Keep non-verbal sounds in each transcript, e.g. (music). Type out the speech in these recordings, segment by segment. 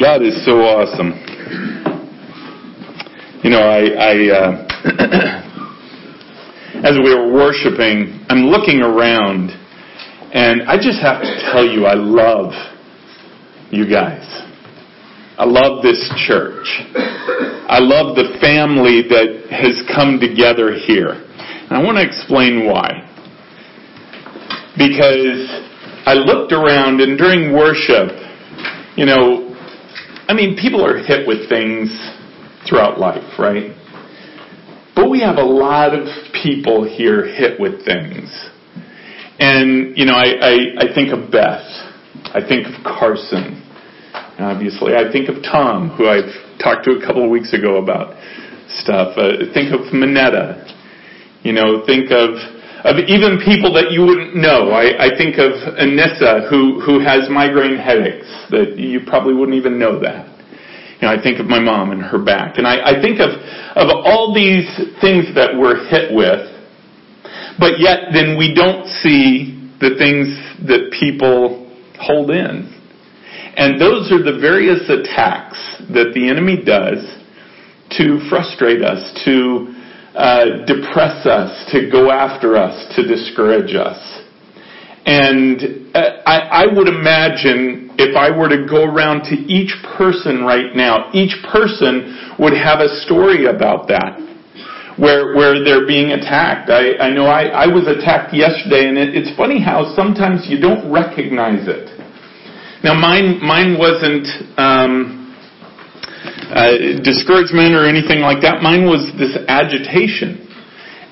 God is so awesome. You know, I, I uh, (clears throat) as we were worshiping, I'm looking around, and I just have to tell you, I love you guys. I love this church. I love the family that has come together here. And I want to explain why. Because I looked around, and during worship, you know, I mean, people are hit with things throughout life, right? But we have a lot of people here hit with things. And, you know, I, I, I think of Beth. I think of Carson. Obviously, I think of Tom, who I've talked to a couple of weeks ago about stuff. Uh, think of Minetta. You know, think of of even people that you wouldn't know. I, I think of Anissa, who, who has migraine headaches, that you probably wouldn't even know that. You know, I think of my mom and her back. And I, I think of, of all these things that we're hit with, but yet then we don't see the things that people hold in. And those are the various attacks that the enemy does to frustrate us, to uh, depress us, to go after us, to discourage us. And uh, I, I would imagine if I were to go around to each person right now, each person would have a story about that. Where, where they're being attacked. I, I know I, I was attacked yesterday and it, it's funny how sometimes you don't recognize it. Now mine, mine wasn't, um, uh, discouragement or anything like that. Mine was this agitation.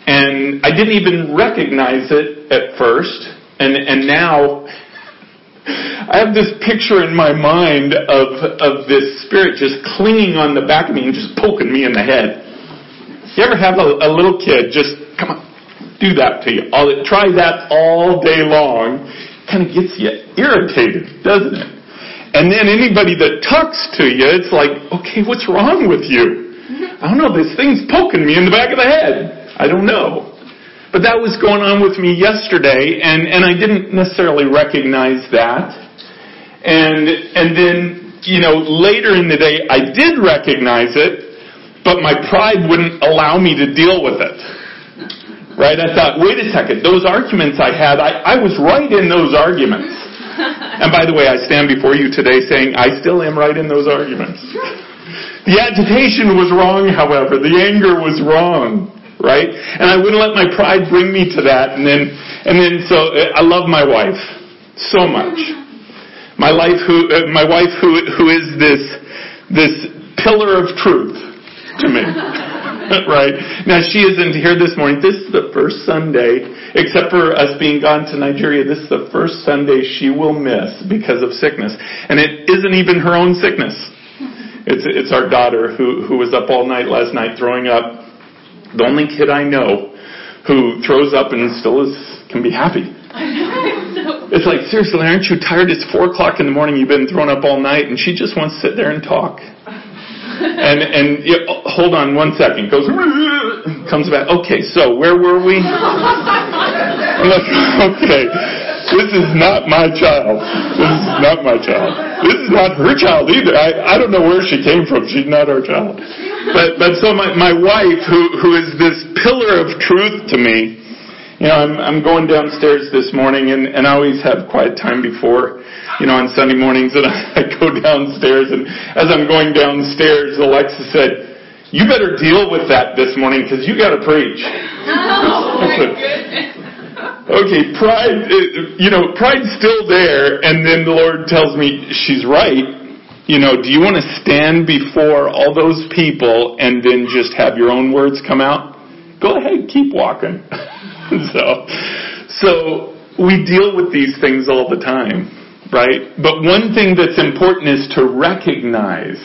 And I didn't even recognize it at first. And, and now (laughs) I have this picture in my mind of, of this spirit just clinging on the back of me and just poking me in the head. You ever have a, a little kid just, come on, do that to you. I'll, try that all day long. Kind of gets you irritated, doesn't it? And then anybody that talks to you, it's like, okay, what's wrong with you? (laughs) I don't know, this thing's poking me in the back of the head. I don't know. But that was going on with me yesterday, and, and I didn't necessarily recognize that. And, and then, you know, later in the day, I did recognize it, but my pride wouldn't allow me to deal with it. Right? I thought, wait a second, those arguments I had, I, I was right in those arguments. (laughs) and by the way, I stand before you today saying I still am right in those arguments. The agitation was wrong, however. The anger was wrong, right? And I wouldn't let my pride bring me to that. And then, and then so I love my wife so much. My life, who, uh, my wife, who, who is this, this pillar of truth to me. (laughs) right? Now she isn't here this morning. This is the first Sunday, except for us being gone to Nigeria, this is the first Sunday she will miss because of sickness. And it isn't even her own sickness. It's, it's our daughter who, who was up all night last night throwing up. The only kid I know who throws up and still is, can be happy. It's like, seriously, aren't you tired? It's four o'clock in the morning. You've been thrown up all night, and she just wants to sit there and talk (laughs) and and it, hold on one second. Goes (laughs) comes back. Okay, so where were we? (laughs) okay, this is not my child. This is not my child. This is not her child either. I I don't know where she came from. She's not our child. But but so my my wife, who who is this pillar of truth to me. You know, I'm I'm going downstairs this morning, and and I always have quiet time before you know, on Sunday mornings and (laughs) I go downstairs and as I'm going downstairs, Alexa said, you better deal with that this morning because you got to preach. (laughs) Oh my goodness. Okay, pride, uh, you know, pride's still there, and then the Lord tells me, she's right. You know, do you want to stand before all those people and then just have your own words come out? Go ahead, keep walking. (laughs) (laughs) so, so we deal with these things all the time right? But one thing that's important is to recognize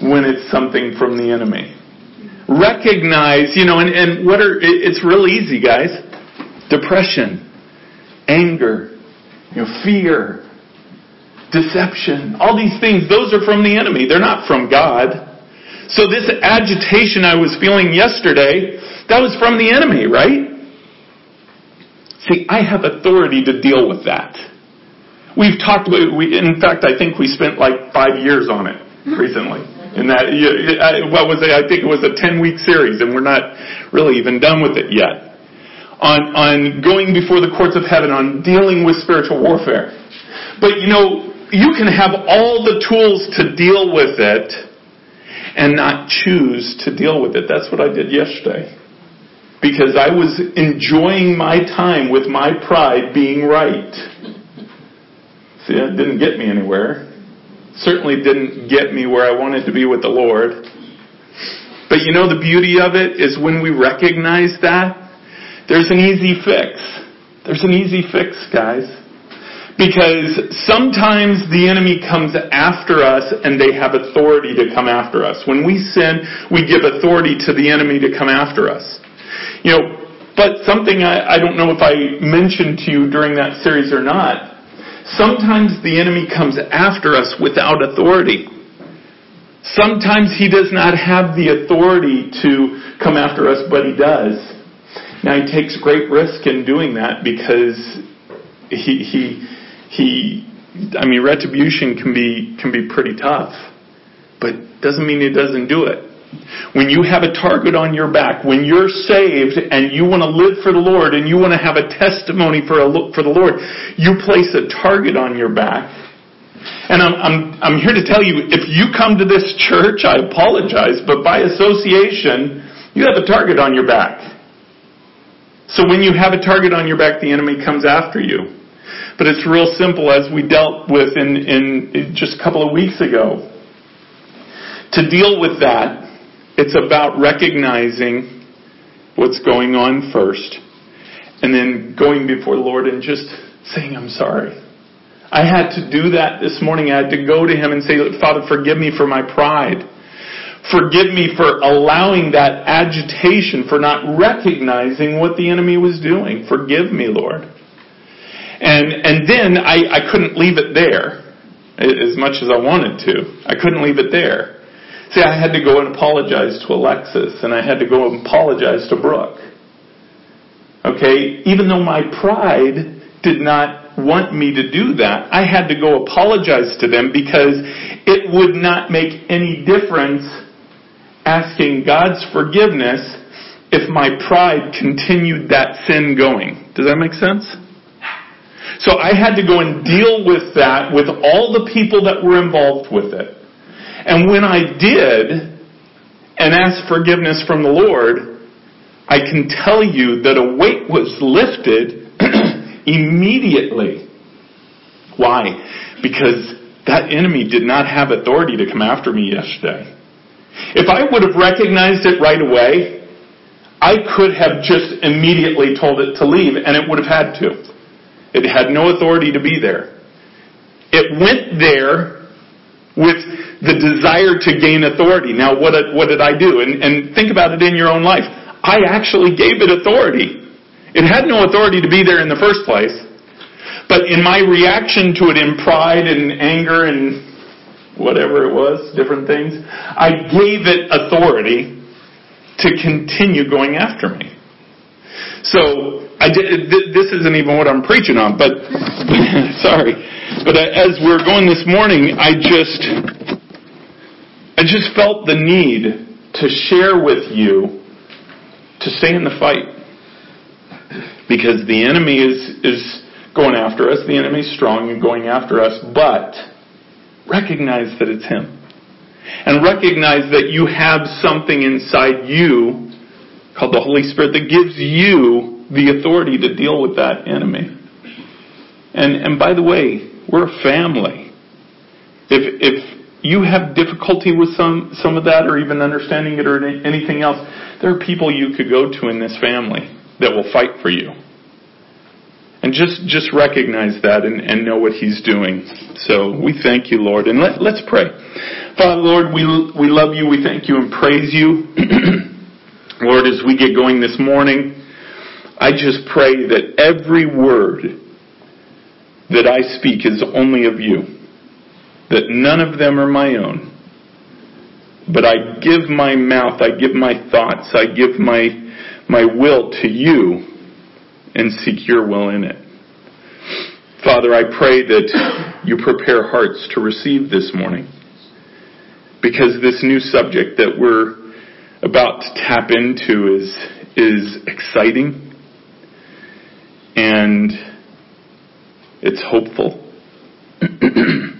when it's something from the enemy. Recognize, you know, and, and what are, it's real easy, guys. Depression, anger, you know, fear, deception, all these things, those are from the enemy. They're not from God. So this agitation I was feeling yesterday, that was from the enemy, right? See, I have authority to deal with that. We've talked about, we, in fact, I think we spent like five years on it recently. (laughs) And that, what was it? I think it was a 10 week series and we're not really even done with it yet. On, on going before the courts of heaven, on dealing with spiritual warfare. But you know, you can have all the tools to deal with it and not choose to deal with it. That's what I did yesterday. Because I was enjoying my time with my pride being right. See, that didn't get me anywhere certainly didn't get me where I wanted to be with the Lord. But you know, the beauty of it is when we recognize that, there's an easy fix. There's an easy fix, guys. Because sometimes the enemy comes after us and they have authority to come after us. When we sin, we give authority to the enemy to come after us. You know, but something I, I don't know if I mentioned to you during that series or not, Sometimes the enemy comes after us without authority. Sometimes he does not have the authority to come after us, but he does. Now he takes great risk in doing that because he he he I mean retribution can be can be pretty tough. But doesn't mean he doesn't do it. When you have a target on your back, when you're saved and you want to live for the Lord and you want to have a testimony for, a, for the Lord, you place a target on your back. And I'm, I'm, I'm here to tell you, if you come to this church, I apologize, but by association, you have a target on your back. So when you have a target on your back, the enemy comes after you. But it's real simple as we dealt with in, in just a couple of weeks ago. To deal with that, it's about recognizing what's going on first and then going before the Lord and just saying, I'm sorry. I had to do that this morning. I had to go to Him and say, Father, forgive me for my pride. Forgive me for allowing that agitation, for not recognizing what the enemy was doing. Forgive me, Lord. And, and then I, I couldn't leave it there as much as I wanted to. I couldn't leave it there. See, I had to go and apologize to Alexis, and I had to go and apologize to Brooke. Okay? Even though my pride did not want me to do that, I had to go apologize to them because it would not make any difference asking God's forgiveness if my pride continued that sin going. Does that make sense? So I had to go and deal with that with all the people that were involved with it. And when I did and asked forgiveness from the Lord, I can tell you that a weight was lifted (clears throat) immediately. Why? Because that enemy did not have authority to come after me yesterday. If I would have recognized it right away, I could have just immediately told it to leave and it would have had to. It had no authority to be there. It went there with the desire to gain authority. Now, what did, what did I do? And, and think about it in your own life. I actually gave it authority. It had no authority to be there in the first place. But in my reaction to it in pride and anger and whatever it was, different things, I gave it authority to continue going after me. So I did, this isn't even what I'm preaching on, but (laughs) sorry. But uh, as we're going this morning, I just I just felt the need to share with you to stay in the fight. Because the enemy is, is going after us, the enemy is strong and going after us, but recognize that it's him. And recognize that you have something inside you called the Holy Spirit that gives you the authority to deal with that enemy. And, and by the way, we're a family. If, if you have difficulty with some, some of that or even understanding it or anything else, there are people you could go to in this family that will fight for you. And just, just recognize that and, and know what He's doing. So we thank you, Lord. And let, let's pray. Father, Lord, we, we love you. We thank you and praise you. (clears throat) Lord, as we get going this morning, I just pray that every word that I speak is only of you that none of them are my own. But I give my mouth, I give my thoughts, I give my, my will to you and seek your will in it. Father, I pray that you prepare hearts to receive this morning. Because this new subject that we're about to tap into is, is exciting and it's hopeful. (clears throat)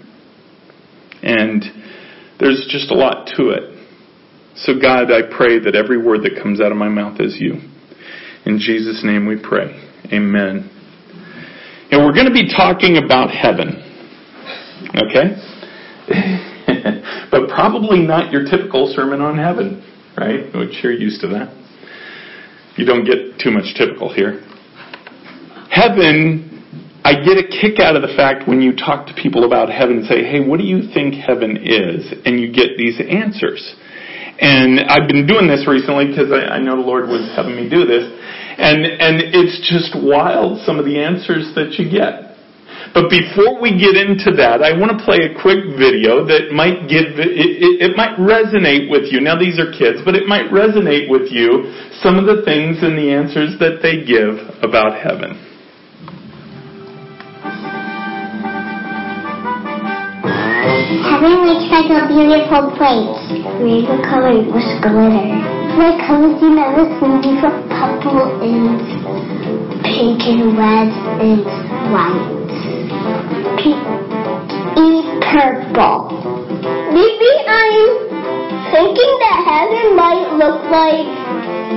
and there's just a lot to it. So, God, I pray that every word that comes out of my mouth is you. In Jesus' name we pray. Amen. And we're going to be talking about heaven. Okay? (laughs) but probably not your typical sermon on heaven, right? Which you're used to that. You don't get too much typical here. Heaven, I get a kick out of the fact when you talk to people about heaven and say, hey, what do you think heaven is? And you get these answers. And I've been doing this recently because I, I know the Lord was having me do this. And, and it's just wild, some of the answers that you get. But before we get into that, I want to play a quick video that might give, it, it, it, might resonate with you. Now these are kids, but it might resonate with you some of the things and the answers that they give about heaven. Heaven looks like a beautiful place. Rainbow colored with glitter. Like colors you never seen before. Purple and pink and red and white. Pink and purple. Maybe I'm thinking that heaven might look like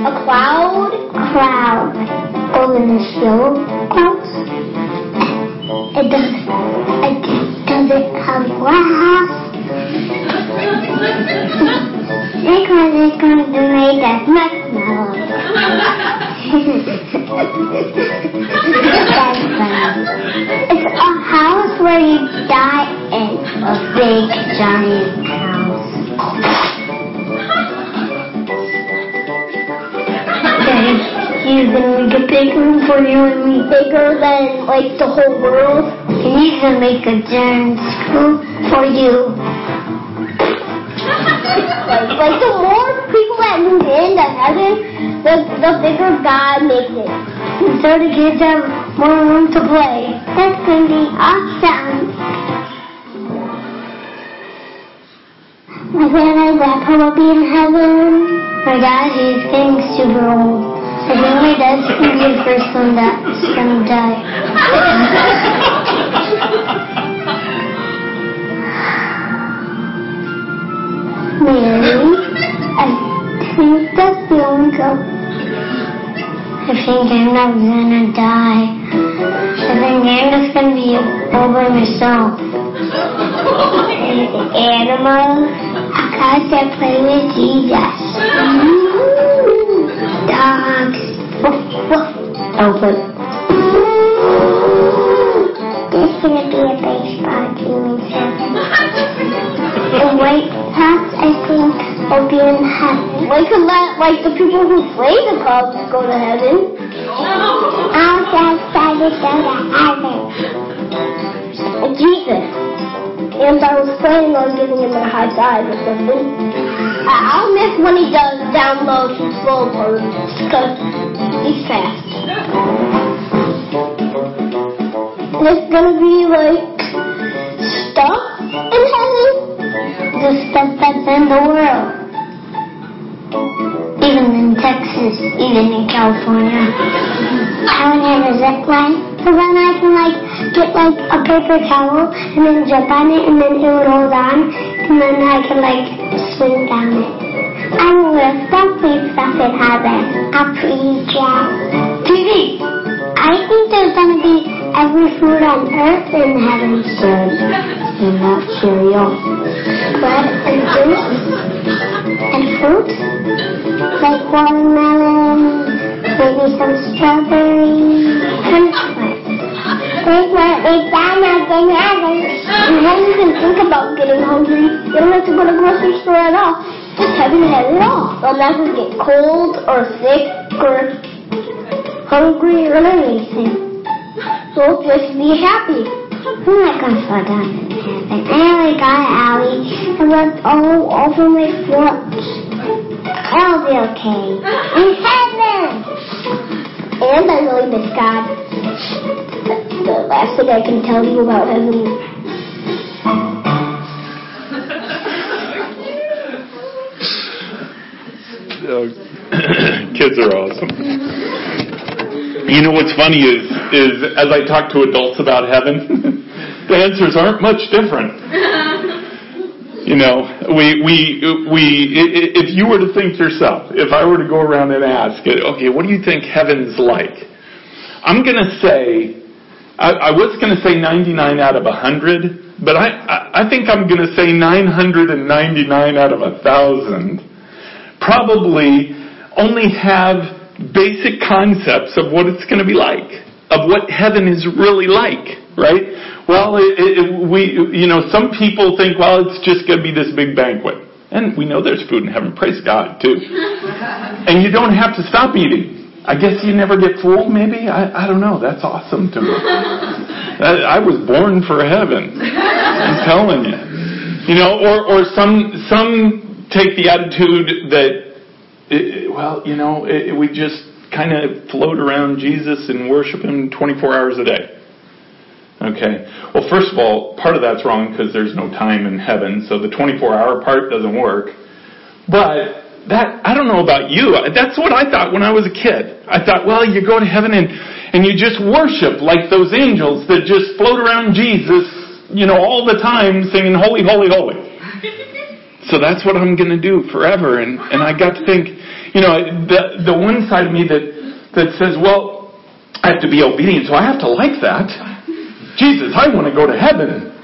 a cloud. Cloud. Over the snow clouds. Like the whole world. And he's gonna make a giant school for you. like, like the more people that move into heaven, the the bigger God makes it. And so the kids have more room to play. That's gonna be awesome. My grandma and grandpa will be in heaven. My dad is getting super old. I think my dad's gonna be the first one that's gonna die. Mary, I think that's the only girl. I think I'm not gonna die. I think I'm just gonna be by myself. Animals, a cat that play with Jesus. Dogs. Open. There's gonna be a baseball team in heaven. The white hats, I think, will be in heaven. We could let, like, the people who play the Cubs go to heaven. I'm so excited to go to heaven. Jesus. And I was planning on giving him a high five or something. I'll miss when he does download slow birds because he's fast. It's gonna be like stuff in heaven. The stuff that's in the world. Even in Texas, even in California. I want to have a zip line. So then I can like get like a paper towel and then jump on it and then it would hold on and then I can like swing down it. I will live someplace stuff in heaven. A preacher. TV. I think there's gonna be every food on earth in heaven. Bread and not cereal. Bread and juice and fruit. Like watermelon, maybe some strawberries, (laughs) and There's my McDonald's in heaven. You won't even think about getting hungry. You don't have to go to the grocery store at all. Just heaven has it all. You'll never get cold or sick or hungry or anything. So just be happy. Gonna fall down in heaven. I only got Allie and left all over my foot. I'll be okay. In heaven! And I really miss God. The last thing I can tell you about heaven. (coughs) Kids are awesome. You know what's funny is is as I talk to adults about heaven, (laughs) the answers aren't much different. You know, we we we if you were to think yourself, if I were to go around and ask, okay, what do you think heaven's like? I'm going to say I, I was going to say 99 out of 100, but I I think I'm going to say 999 out of a thousand. Probably only have basic concepts of what it's going to be like, of what heaven is really like, right? Well, it, it, we, you know, some people think, well, it's just going to be this big banquet. And we know there's food in heaven. Praise God, too. (laughs) and you don't have to stop eating. I guess you never get fooled, maybe? I, I don't know. That's awesome to me. (laughs) I, I was born for heaven. I'm telling you. You know, or, or some, some take the attitude that it, well, you know, it, we just kind of float around Jesus and worship Him 24 hours a day. Okay. Well, first of all, part of that's wrong because there's no time in heaven, so the 24 hour part doesn't work. But that, I don't know about you, that's what I thought when I was a kid. I thought, well, you go to heaven and, and you just worship like those angels that just float around Jesus, you know, all the time singing, holy, holy, holy. (laughs) So that's what I'm going to do forever. And, and I got to think, you know, the, the one side of me that, that says, well, I have to be obedient, so I have to like that. Jesus, I want to go to heaven.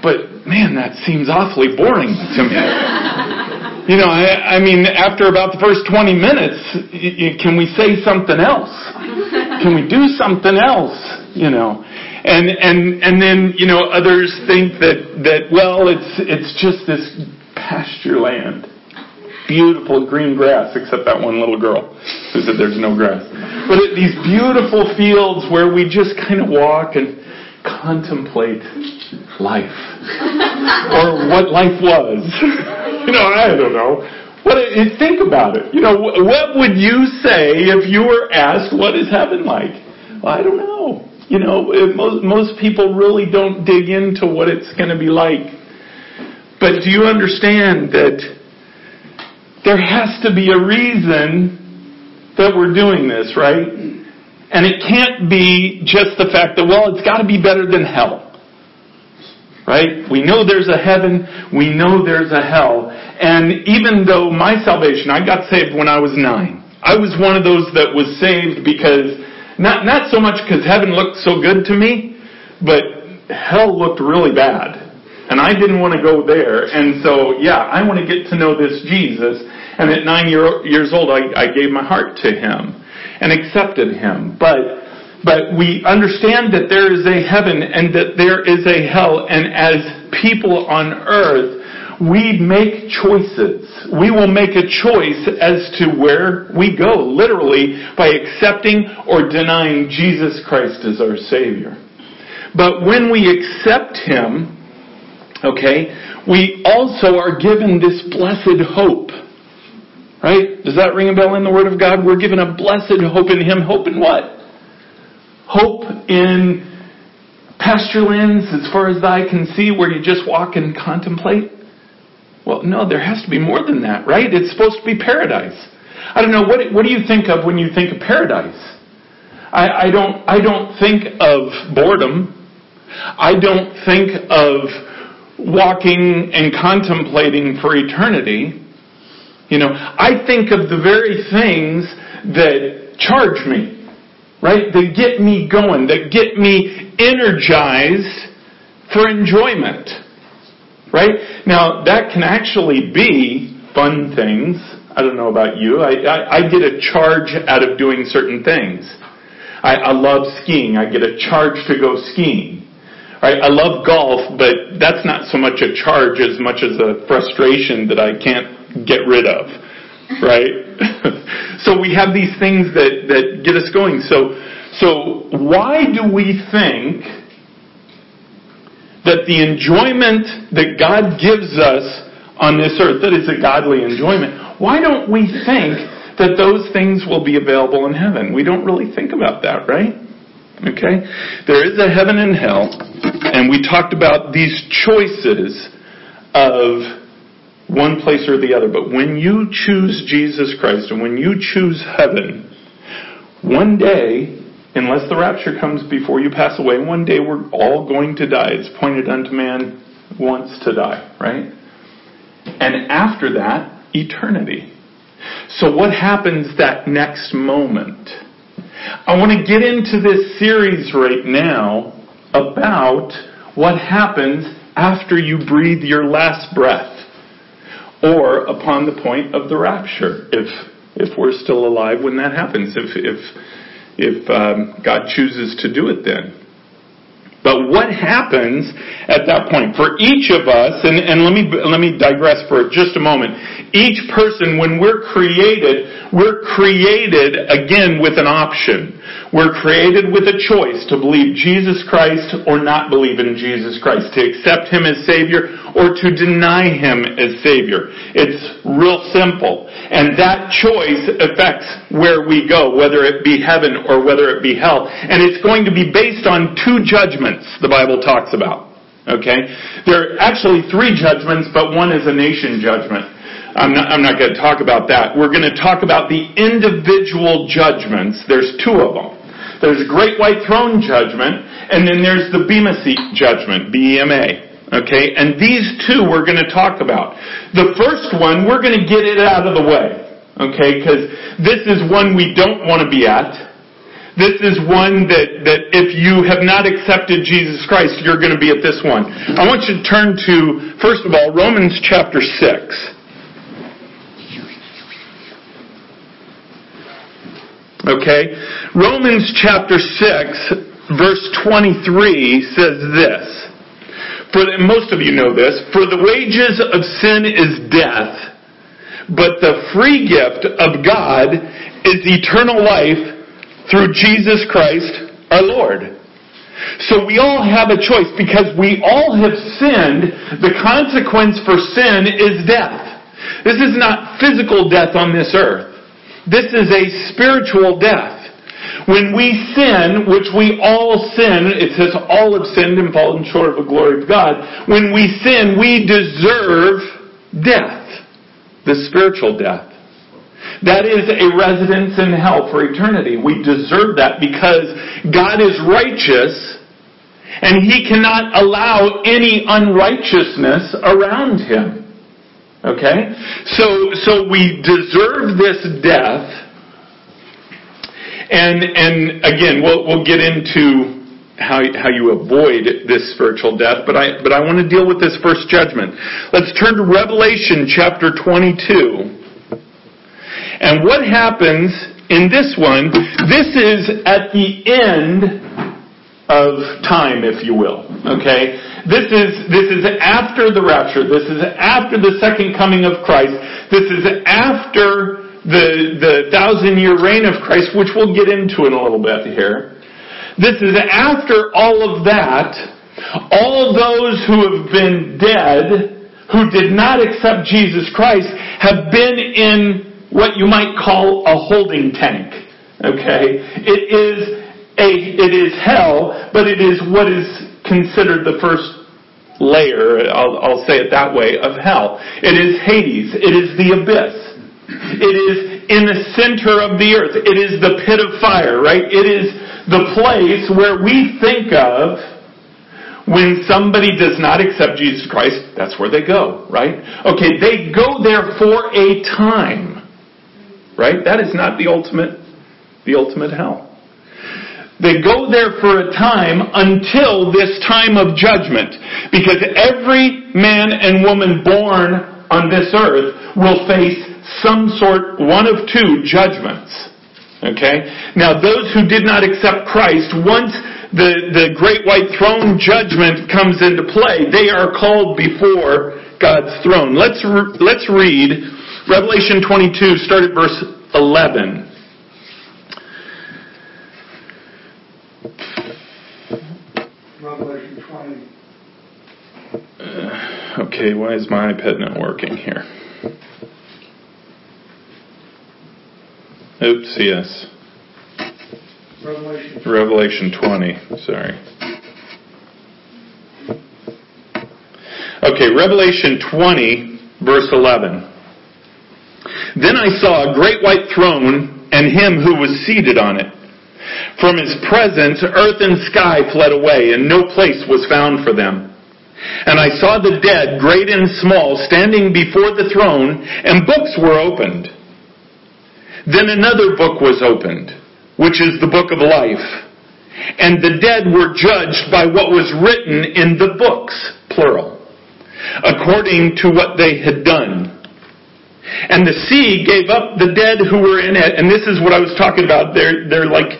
But man, that seems awfully boring to me. (laughs) You know, I, I mean, after about the first 20 minutes, y- y- can we say something else? (laughs) Can we do something else? You know, and and and then you know others think that that well, it's it's just this pasture land, beautiful green grass, except that one little girl who said there's no grass. But it, these beautiful fields where we just kind of walk and contemplate life (laughs) or what life was. (laughs) (laughs) you know, I don't know. What uh, think about it. You know, what would you say if you were asked what is heaven like? Well, I don't know. You know, most most people really don't dig into what it's going to be like. But do you understand that there has to be a reason that we're doing this, right? And it can't be just the fact that, well, it's got to be better than hell. Right? We know there's a heaven. We know there's a hell. And even though my salvation, I got saved when I was nine. I was one of those that was saved because, not, not so much because heaven looked so good to me, but hell looked really bad. And I didn't want to go there. And so, yeah, I want to get to know this Jesus. And at nine year, years old, I, I gave my heart to him and accepted him. But but we understand that there is a heaven and that there is a hell, and as people on earth, we make choices. We will make a choice as to where we go, literally, by accepting or denying Jesus Christ as our Savior. But when we accept Him, okay, we also are given this blessed hope. Right? Does that ring a bell in the Word of God? We're given a blessed hope in Him. Hope in what? Hope in pasture lands as far as I can see where you just walk and contemplate? Well, no, there has to be more than that, right? It's supposed to be paradise. I don't know, what, what do you think of when you think of paradise? I, I, don't, I don't think of boredom. I don't think of walking and contemplating for eternity. You know, I think of the very things that charge me, right? That get me going, that get me energized for enjoyment, right? Now, that can actually be fun things. I don't know about you. I, I, I get a charge out of doing certain things. I, I love skiing. I get a charge to go skiing. Right? I love golf, but that's not so much a charge as much as a frustration that I can't get rid of. (laughs) Right? so we have these things that, that get us going. So, so why do we think that the enjoyment that God gives us on this earth, that is a godly enjoyment, why don't we think that those things will be available in heaven? We don't really think about that, right? Okay? There is a heaven and hell, and we talked about these choices of one place or the other. But when you choose Jesus Christ and when you choose heaven, one day, unless the rapture comes before you pass away, one day we're all going to die. It's pointed unto man once to die, right? And after that, eternity. So what happens that next moment? I want to get into this series right now about what happens after you breathe your last breath or upon the point of the rapture if if we're still alive when that happens if if if um, God chooses to do it then but what happens at that point? For each of us, and, and let me, let me digress for just a moment. Each person, when we're created, we're created again with an option. We're created with a choice to believe Jesus Christ or not believe in Jesus Christ, to accept Him as Savior or to deny Him as Savior. It's real simple. And that choice affects where we go, whether it be heaven or whether it be hell. And it's going to be based on two judgments the Bible talks about. Okay? There are actually three judgments, but one is a nation judgment. I'm not, going to talk about that. We're going to talk about the individual judgments. There's two of them. There's a great white throne judgment, and then there's the Bema seat judgment, B-E-M-A. Okay, and these two we're going to talk about. The first one, we're going to get it out of the way. Okay, because this is one we don't want to be at. This is one that, that if you have not accepted Jesus Christ, you're going to be at this one. I want you to turn to, first of all, Romans chapter 6. Okay? Romans chapter 6, verse 23 says this for most of you know this, for the wages of sin is death, but the free gift of God is eternal life through Jesus Christ our Lord. So we all have a choice because we all have sinned. The consequence for sin is death. This is not physical death on this earth. This is a spiritual death. When we sin, which we all sin, it says all have sinned and fallen short of the glory of God. When we sin, we deserve death. The spiritual death. That is a residence in hell for eternity. We deserve that because God is righteous and He cannot allow any unrighteousness around Him. Okay? So, so we deserve this death and and again, we'll we'll get into how how you avoid this spiritual death, but I but I want to deal with this first judgment. Let's turn to Revelation chapter 22. And what happens in this one, this is at the end of time, if you will. Okay? This is, this is after the rapture. This is after the second coming of Christ. This is after the, the thousand year reign of Christ, which we'll get into in a little bit here. This is after all of that, all those who have been dead, who did not accept Jesus Christ, have been in what you might call a holding tank. Okay? It is a, it is hell, but it is what is considered the first layer, I'll, I'll say it that way, of hell. It is Hades. It is the abyss. It is in the center of the earth. It is the pit of fire, right? It is the place where we think of when somebody does not accept Jesus Christ, that's where they go, right? Okay, they go there for a time. Right? That is not the ultimate the ultimate hell. They go there for a time until this time of judgment. Because every man and woman born on this earth will face some sort, one of two judgments. Okay? Now those who did not accept Christ, once the, the great white throne judgment comes into play, they are called before God's throne. Let's, re- let's read Revelation 22, start at verse 11. Revelation 20. Uh, okay, why is my iPad not working here? Oops, yes. Revelation. Revelation 20. Sorry. Okay, Revelation 20, verse 11. Then I saw a great white throne and him who was seated on it. From his presence, earth and sky fled away, and no place was found for them. And I saw the dead, great and small, standing before the throne, and books were opened. Then another book was opened, which is the book of life. And the dead were judged by what was written in the books, plural, according to what they had done. And the sea gave up the dead who were in it. And this is what I was talking about. They're, they're like,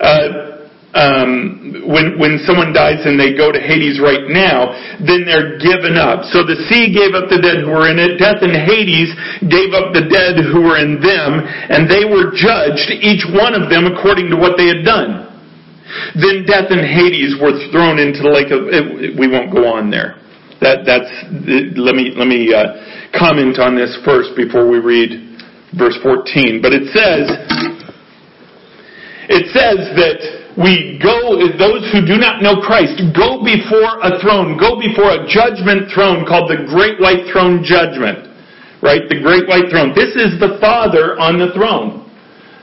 uh, um, when when someone dies and they go to Hades right now, then they're given up. So the sea gave up the dead who were in it. Death and Hades gave up the dead who were in them, and they were judged, each one of them according to what they had done. Then death and Hades were thrown into the lake of. It, we won't go on there. That that's. Let me let me uh, comment on this first before we read verse 14. But it says. It says that we go, those who do not know Christ, go before a throne, go before a judgment throne called the Great White Throne Judgment. Right? The Great White Throne. This is the Father on the throne.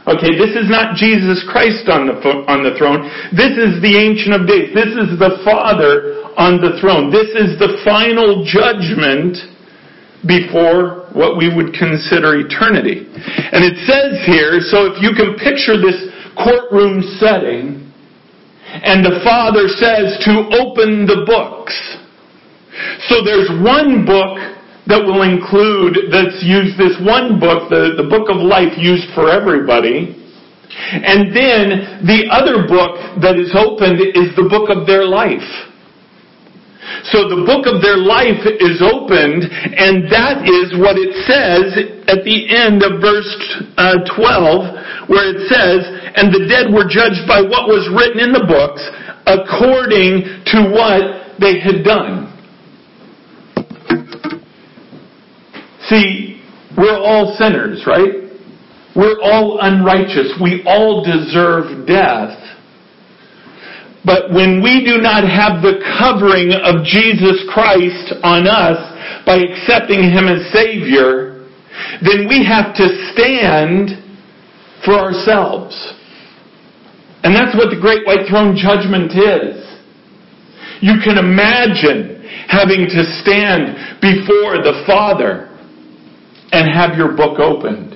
Okay, this is not Jesus Christ on the, on the throne. This is the Ancient of Days. This is the Father on the throne. This is the final judgment before what we would consider eternity. And it says here, so if you can picture this courtroom setting, and the Father says to open the books. So there's one book that will include, that's used, this one book, the, the book of life used for everybody. And then the other book that is opened is the book of their life. So the book of their life is opened, and that is what it says at the end of verse uh, 12, where it says, And the dead were judged by what was written in the books, according to what they had done. See, we're all sinners, right? We're all unrighteous. We all deserve death. But when we do not have the covering of Jesus Christ on us by accepting Him as Savior, then we have to stand for ourselves. And that's what the Great White Throne Judgment is. You can imagine having to stand before the Father and have your book opened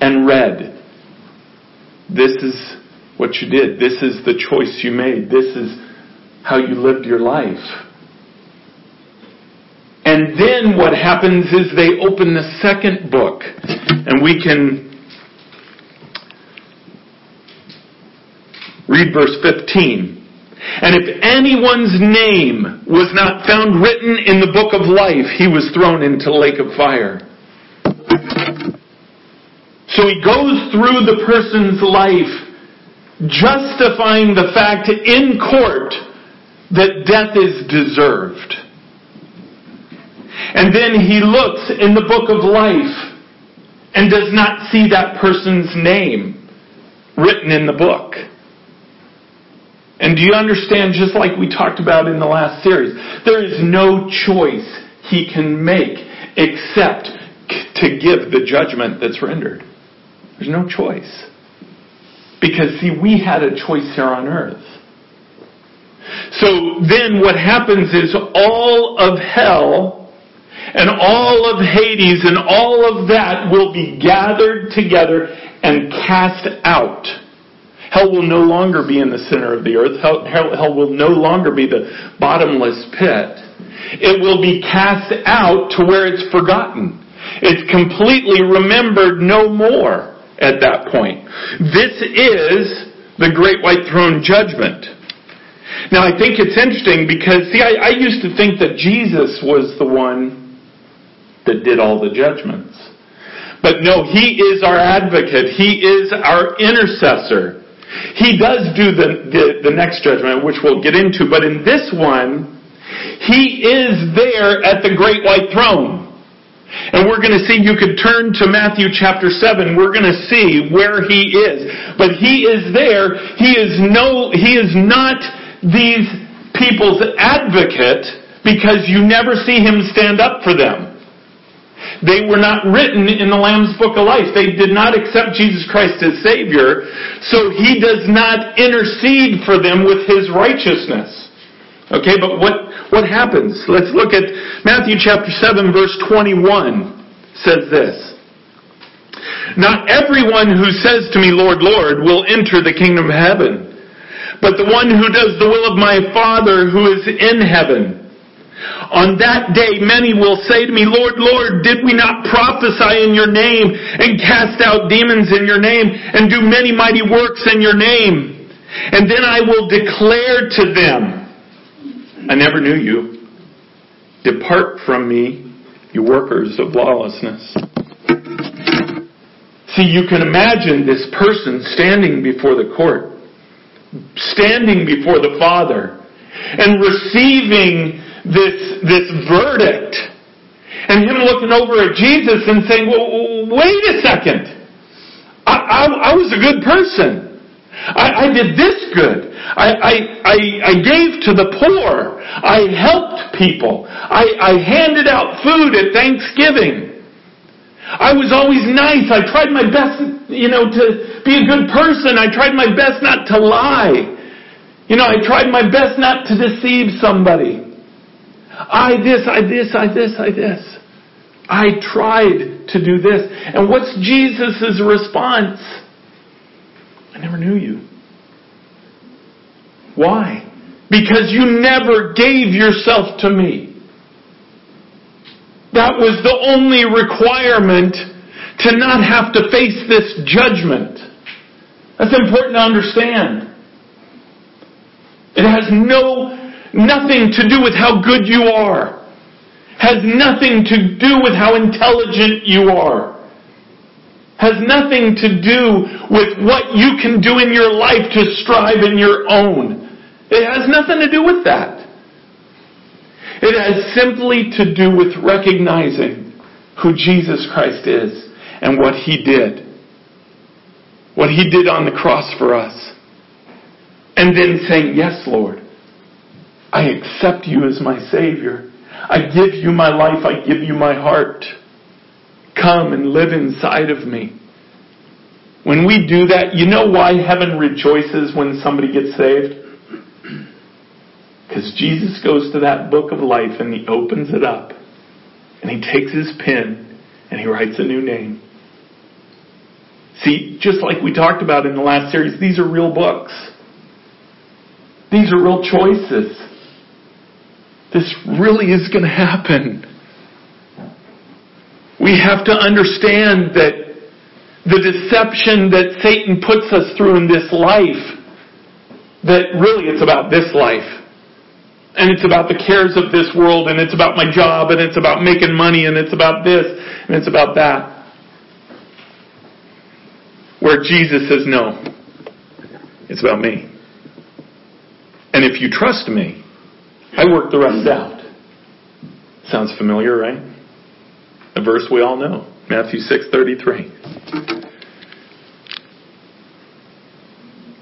and read. This is what you did. This is the choice you made. This is how you lived your life. And then what happens is they open the second book, and we can read verse 15. And if anyone's name was not found written in the book of life, he was thrown into lake of fire. So he goes through the person's life justifying the fact in court that death is deserved. And then he looks in the book of life and does not see that person's name written in the book. And do you understand, just like we talked about in the last series, there is no choice he can make except to give the judgment that's rendered. There's no choice. Because, see, we had a choice here on earth. So then what happens is all of hell and all of Hades and all of that will be gathered together and cast out. Hell will no longer be in the center of the earth. Hell, hell, hell will no longer be the bottomless pit. It will be cast out to where it's forgotten. It's completely remembered no more at that point. This is the Great White Throne Judgment. Now, I think it's interesting because, see, I, I used to think that Jesus was the one that did all the judgments. But no, He is our advocate. He is our intercessor. He does do the, the, the next judgment, which we'll get into, but in this one, He is there at the Great White Throne. And we're going to see, you could turn to Matthew chapter 7, we're going to see where he is. But he is there, he is no, he is not these people's advocate because you never see him stand up for them. They were not written in the Lamb's Book of Life. They did not accept Jesus Christ as Savior, so He does not intercede for them with His righteousness. Okay, but what, what happens? Let's look at Matthew chapter 7 verse 21 says this. Not everyone who says to me, Lord, Lord, will enter the kingdom of heaven, but the one who does the will of my Father who is in heaven. On that day, many will say to me, Lord, Lord, did we not prophesy in your name and cast out demons in your name and do many mighty works in your name? And then I will declare to them, I never knew you. Depart from me, you workers of lawlessness. See, you can imagine this person standing before the court, standing before the Father, and receiving this, this verdict. And him looking over at Jesus and saying, well, wait a second. I, I, I was a good person. I, I did this good. I, I, I, I gave to the poor. I helped people. I, I handed out food at Thanksgiving. I was always nice. I tried my best, you know, to be a good person. I tried my best not to lie. You know, I tried my best not to deceive somebody. I this, I this, I this, I this. I tried to do this. And what's Jesus' response? I never knew you. Why? Because you never gave yourself to me. That was the only requirement to not have to face this judgment. That's important to understand. It has no nothing to do with how good you are. Has nothing to do with how intelligent you are. Has nothing to do with what you can do in your life to strive in your own. It has nothing to do with that. It has simply to do with recognizing who Jesus Christ is and what He did. What He did on the cross for us. And then saying, Yes, Lord. I accept you as my Savior. I give you my life. I give you my heart. Come and live inside of me. When we do that, you know why heaven rejoices when somebody gets saved? Because Jesus goes to that book of life and he opens it up and he takes his pen and he writes a new name. See, just like we talked about in the last series, these are real books. These are real choices. This really is going to happen. We have to understand that the deception that Satan puts us through in this life, that really it's about this life. And it's about the cares of this world, and it's about my job, and it's about making money, and it's about this, and it's about that. Where Jesus says, no, it's about me. And if you trust me, I work the rest out. Sounds familiar, right? A verse we all know. Matthew 6:33.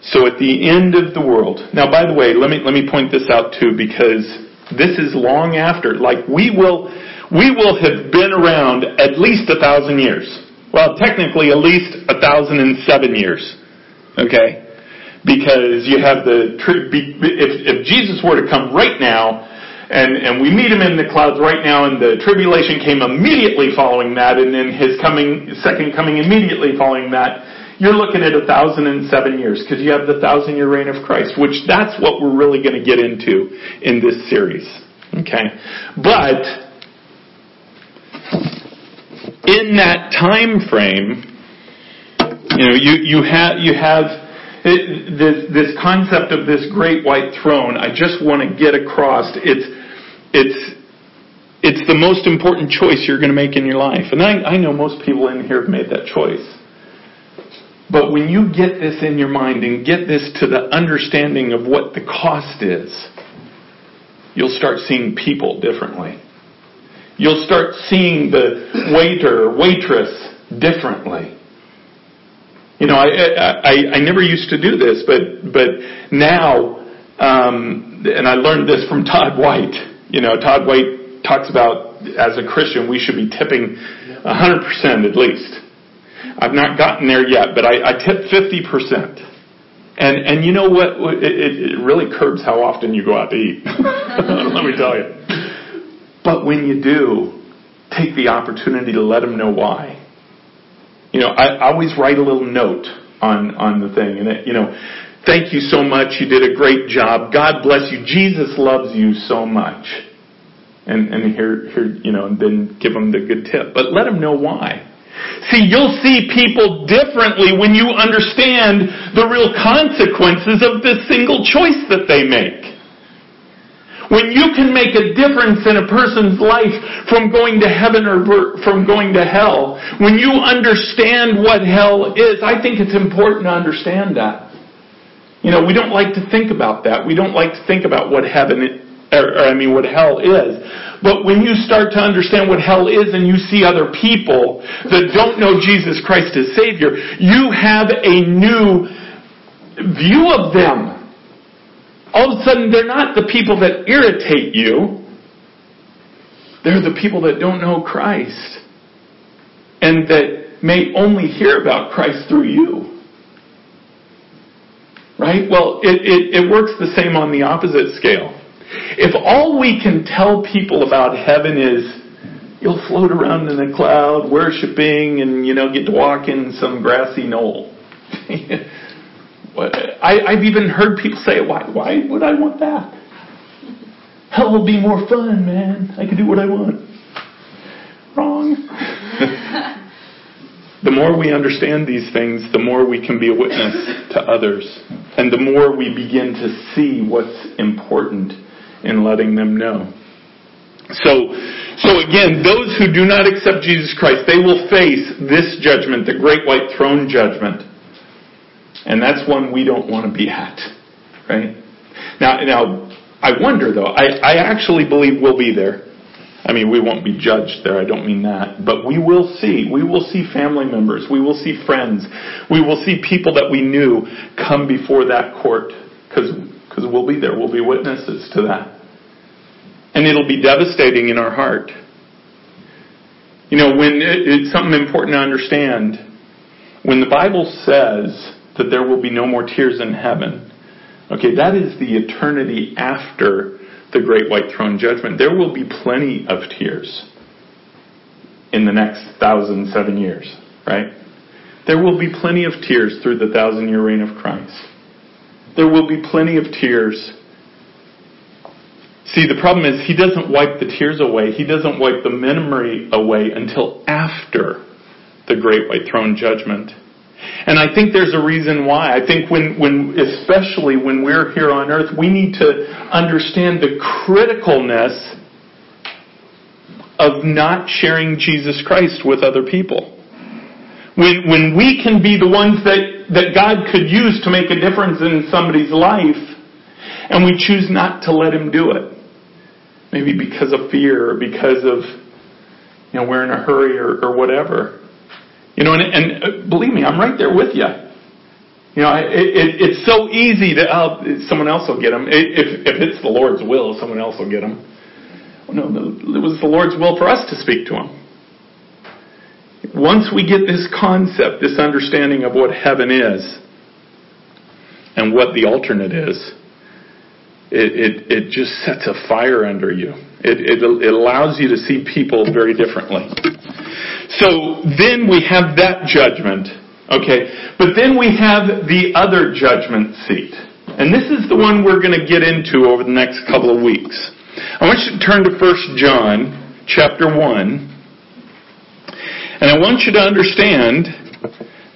So at the end of the world. Now by the way, let me let me point this out too because this is long after like we will we will have been around at least a thousand years. Well, technically at least a thousand and seven years. Okay? because you have the if, if Jesus were to come right now and, and we meet him in the clouds right now and the tribulation came immediately following that and then his coming second coming immediately following that you're looking at a thousand and seven years because you have the thousand year reign of Christ which that's what we're really going to get into in this series okay but in that time frame you know you you have you have it, this, this concept of this great white throne, I just want to get across. It's, it's, it's the most important choice you're going to make in your life. And I, I know most people in here have made that choice. But when you get this in your mind and get this to the understanding of what the cost is, you'll start seeing people differently. You'll start seeing the waiter waitress differently. You know, I, I, I never used to do this, but, but now, um, and I learned this from Todd White. You know, Todd White talks about as a Christian we should be tipping 100% at least. I've not gotten there yet, but I, I tip 50%. And, and you know what? It, it really curbs how often you go out to eat. (laughs) Let me tell you. But when you do, take the opportunity to let them know why. You know, I, I always write a little note on, on the thing and it, you know, thank you so much. You did a great job. God bless you. Jesus loves you so much. And, and here, here, you know, and then give them the good tip. But let them know why. See, you'll see people differently when you understand the real consequences of this single choice that they make. When you can make a difference in a person's life from going to heaven or from going to hell, when you understand what hell is, I think it's important to understand that. You know, we don't like to think about that. We don't like to think about what heaven, or, I mean, what hell is. But when you start to understand what hell is and you see other people that don't know Jesus Christ as Savior, you have a new view of them all of a sudden they're not the people that irritate you. They're the people that don't know Christ and that may only hear about Christ through you. Right? Well, it, it, it works the same on the opposite scale. If all we can tell people about heaven is you'll float around in a cloud worshiping and, you know, get to walk in some grassy knoll. (laughs) I, have even heard people say, why, why would I want that? Hell will be more fun, man. I can do what I want. Wrong. (laughs) the more we understand these things, the more we can be a witness to others. And the more we begin to see what's important in letting them know. So, so again, those who do not accept Jesus Christ, they will face this judgment, the great white throne judgment. And that's one we don't want to be at, right? Now, now, I wonder though, I, I actually believe we'll be there. I mean, we won't be judged there, I don't mean that. But we will see. We will see family members. We will see friends. We will see people that we knew come before that court. Because we'll be there. We'll be witnesses to that. And it'll be devastating in our heart. You know, when it, it's something important to understand. When the Bible says that there will be no more tears in heaven. Okay, that is the eternity after the great white throne judgment. There will be plenty of tears in the next thousand seven years, right? There will be plenty of tears through the thousand year reign of Christ. There will be plenty of tears. See, the problem is he doesn't wipe the tears away. He doesn't wipe the memory away until after the great white throne judgment. And I think there's a reason why. I think when, when, especially when we're here on earth, we need to understand the criticalness of not sharing Jesus Christ with other people. When, when we can be the ones that, that God could use to make a difference in somebody's life, and we choose not to let Him do it. Maybe because of fear or because of, you know, we're in a hurry or, or whatever. You know, and, and uh, believe me, I'm right there with you. You know, it, it, it's so easy to, oh, someone else will get them. If, if it's the Lord's will, someone else will get them. No, it was the Lord's will for us to speak to him. Once we get this concept, this understanding of what heaven is, and what the alternate is, it, it, it just sets a fire under you. It, it, it allows you to see people very differently. So then we have that judgment. Okay. But then we have the other judgment seat. And this is the one we're going to get into over the next couple of weeks. I want you to turn to 1 John chapter 1. And I want you to understand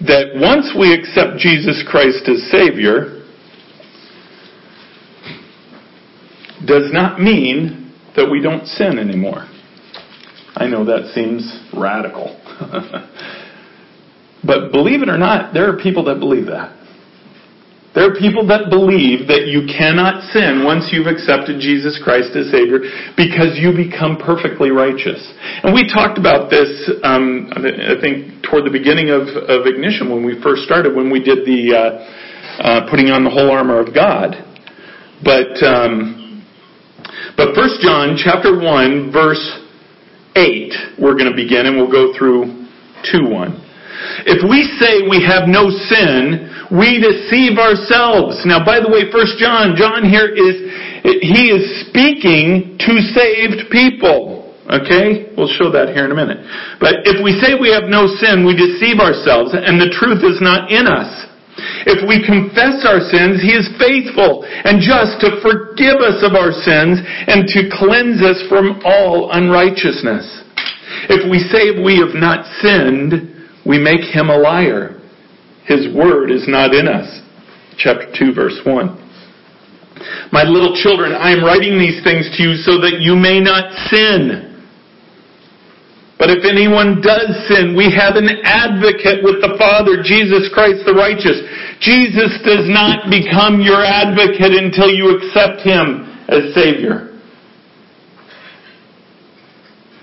that once we accept Jesus Christ as Savior, does not mean that we don't sin anymore. I know that seems radical. (laughs) but believe it or not, there are people that believe that. There are people that believe that you cannot sin once you've accepted Jesus Christ as Savior because you become perfectly righteous. And we talked about this, um, I think, toward the beginning of, of Ignition when we first started, when we did the uh, uh, putting on the whole armor of God. But um, but First John chapter one verse eight, we're going to begin, and we'll go through two one. If we say we have no sin, we deceive ourselves. Now, by the way, First John, John here is, he is speaking to saved people. Okay? We'll show that here in a minute. But if we say we have no sin, we deceive ourselves, and the truth is not in us. If we confess our sins, He is faithful and just to forgive us of our sins and to cleanse us from all unrighteousness. If we say we have not sinned, we make Him a liar his word is not in us. Chapter 2 verse 1. My little children, I am writing these things to you so that you may not sin. But if anyone does sin, we have an advocate with the Father, Jesus Christ the righteous. Jesus does not become your advocate until you accept Him as Savior.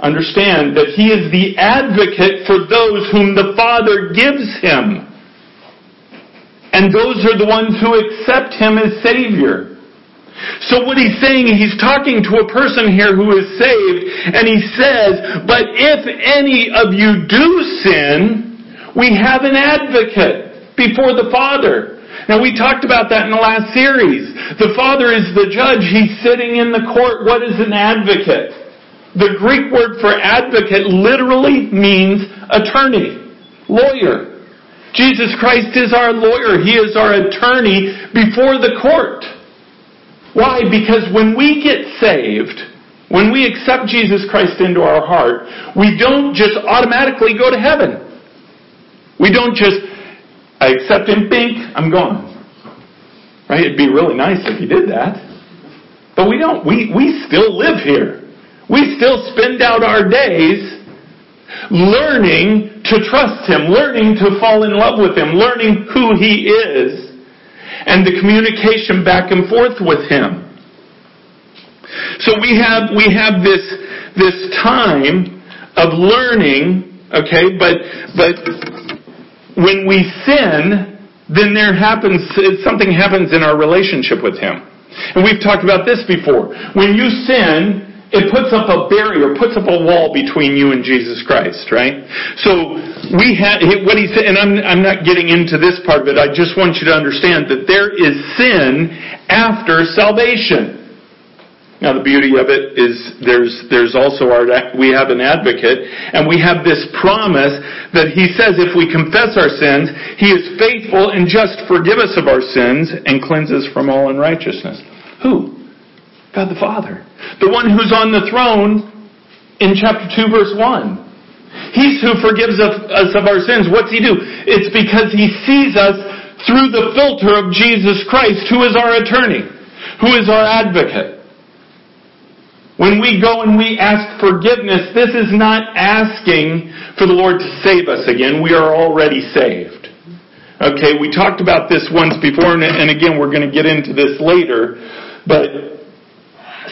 Understand that He is the advocate for those whom the Father gives Him. And those are the ones who accept Him as Savior. So what he's saying, he's talking to a person here who is saved, and he says, but if any of you do sin, we have an advocate before the Father. Now we talked about that in the last series. The Father is the judge. He's sitting in the court. What is an advocate? The Greek word for advocate literally means attorney, lawyer. Jesus Christ is our lawyer. He is our attorney before the court. Why? Because when we get saved, when we accept Jesus Christ into our heart, we don't just automatically go to heaven. We don't just, I accept Him, bink, I'm gone. Right? It'd be really nice if you did that. But we don't. We, we still live here. We still spend out our days learning to trust Him, learning to fall in love with Him, learning who He is, and the communication back and forth with Him. So we have, we have this, this time of learning, okay, but, but when we sin, then there happens, something happens in our relationship with Him. And we've talked about this before. When you sin, it puts up a barrier, puts up a wall between you and Jesus Christ, right? So we had what he said, and I'm I'm not getting into this part of it. I just want you to understand that there is sin after salvation. Now the beauty of it is there's there's also our we have an advocate and we have this promise that he says if we confess our sins, he is faithful and just forgive us of our sins and cleanse us from all unrighteousness. Who? God the Father. The one who's on the throne in chapter 2 verse 1. He's who forgives us of our sins. What's he do? It's because he sees us through the filter of Jesus Christ, who is our attorney, who is our advocate. When we go and we ask forgiveness, this is not asking for the Lord to save us again. We are already saved. Okay, we talked about this once before, and again, we're going to get into this later. But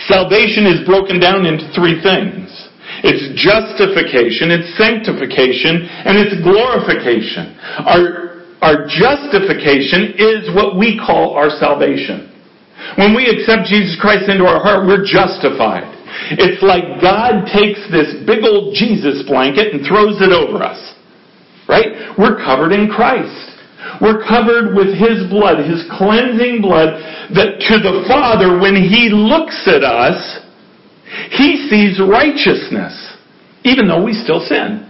Salvation is broken down into three things. It's justification, it's sanctification, and it's glorification. Our, our justification is what we call our salvation. When we accept Jesus Christ into our heart, we're justified. It's like God takes this big old Jesus blanket and throws it over us. Right? We're covered in Christ. We're covered with His blood, His cleansing blood, that to the Father, when He looks at us, He sees righteousness, even though we still sin.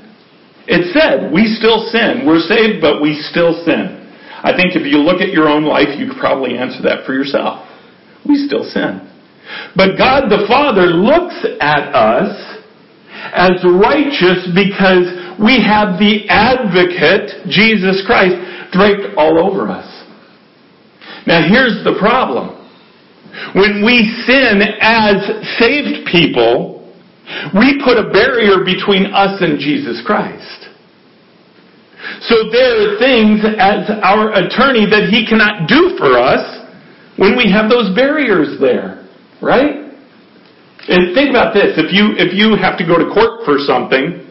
It said, we still sin. We're saved, but we still sin. I think if you look at your own life, you could probably answer that for yourself. We still sin. But God the Father looks at us as righteous because we have the advocate, Jesus Christ, draped all over us. Now here's the problem. When we sin as saved people, we put a barrier between us and Jesus Christ. So there are things as our attorney that he cannot do for us when we have those barriers there, right? And think about this. If you, if you have to go to court for something,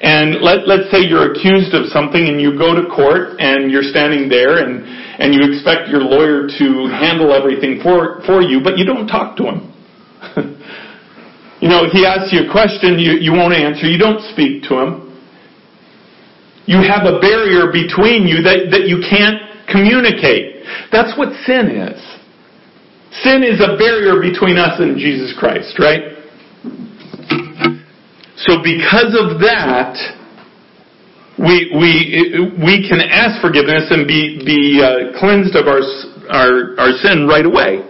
and let, let's say you're accused of something and you go to court and you're standing there and, and you expect your lawyer to handle everything for, for you, but you don't talk to him. (laughs) you know, he asks you a question, you, you won't answer, you don't speak to him. You have a barrier between you that, that you can't communicate. That's what sin is. Sin is a barrier between us and Jesus Christ, right? So because of that, we, we, we can ask forgiveness and be, be uh, cleansed of our, our, our sin right away.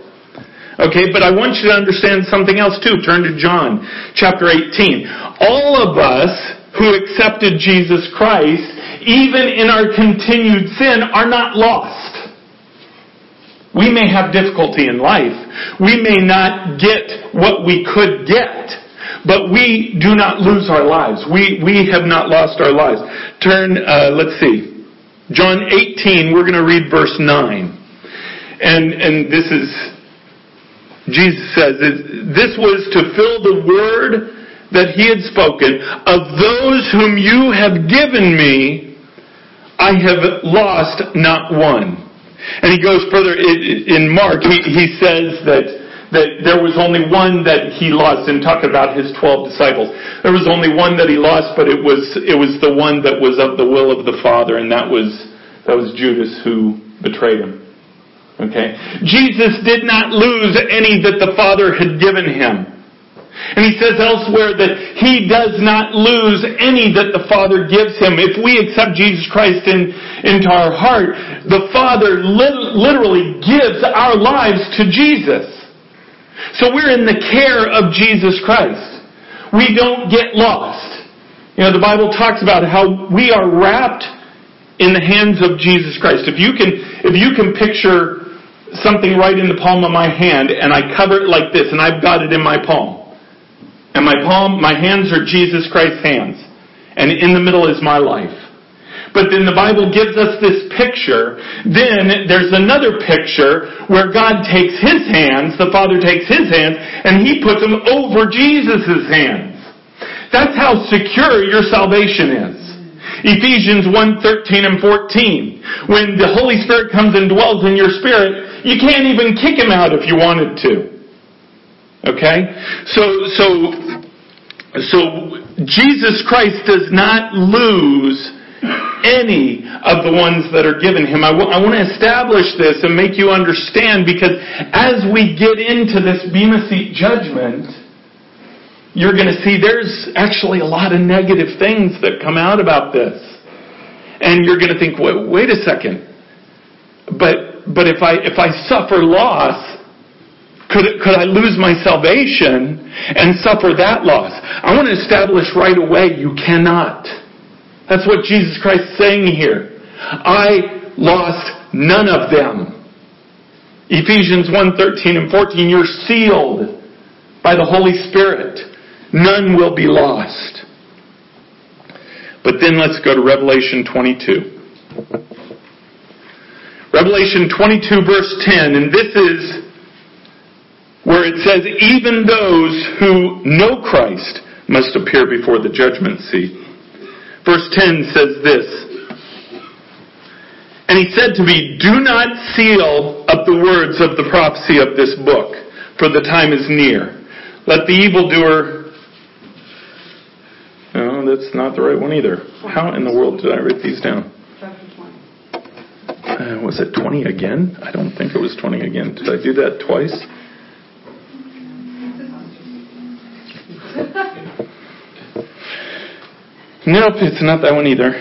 Okay, but I want you to understand something else too. Turn to John chapter 18. All of us who accepted Jesus Christ, even in our continued sin, are not lost. We may have difficulty in life. We may not get what we could get. But we do not lose our lives. We, we have not lost our lives. Turn, uh, let's see. John 18, we're going to read verse 9. And, and this is, Jesus says, this was to fill the word that he had spoken. Of those whom you have given me, I have lost not one. And he goes further in Mark, he, he says that that there was only one that he lost and talk about his 12 disciples. There was only one that he lost, but it was, it was the one that was of the will of the Father, and that was, that was Judas who betrayed him. Okay? Jesus did not lose any that the Father had given him. And he says elsewhere that he does not lose any that the Father gives him. If we accept Jesus Christ in, into our heart, the Father literally gives our lives to Jesus. So we're in the care of Jesus Christ. We don't get lost. You know, the Bible talks about how we are wrapped in the hands of Jesus Christ. If you can, if you can picture something right in the palm of my hand and I cover it like this and I've got it in my palm. And my palm, my hands are Jesus Christ's hands. And in the middle is my life. But then the Bible gives us this picture. Then there's another picture where God takes His hands, the Father takes His hands, and He puts them over Jesus' hands. That's how secure your salvation is. Ephesians 1, 13 and 14. When the Holy Spirit comes and dwells in your spirit, you can't even kick Him out if you wanted to. Okay? So, so, so Jesus Christ does not lose any of the ones that are given him. I, w- I want to establish this and make you understand because as we get into this Bema Seat judgment, you're going to see there's actually a lot of negative things that come out about this. And you're going to think, wait, wait a second. But, but if I, if I suffer loss, could, could I lose my salvation and suffer that loss? I want to establish right away you cannot. That's what Jesus Christ is saying here. I lost none of them. Ephesians 1, 13 and 14, you're sealed by the Holy Spirit. None will be lost. But then let's go to Revelation 22. Revelation 22 verse 10, and this is where it says, even those who know Christ must appear before the judgment seat. Verse 10 says this. And he said to me, Do not seal up the words of the prophecy of this book, for the time is near. Let the evildoer. No, that's not the right one either. How in the world did I write these down? Uh, was it 20 again? I don't think it was 20 again. Did I do that twice? (laughs) Nope, it's not that one either.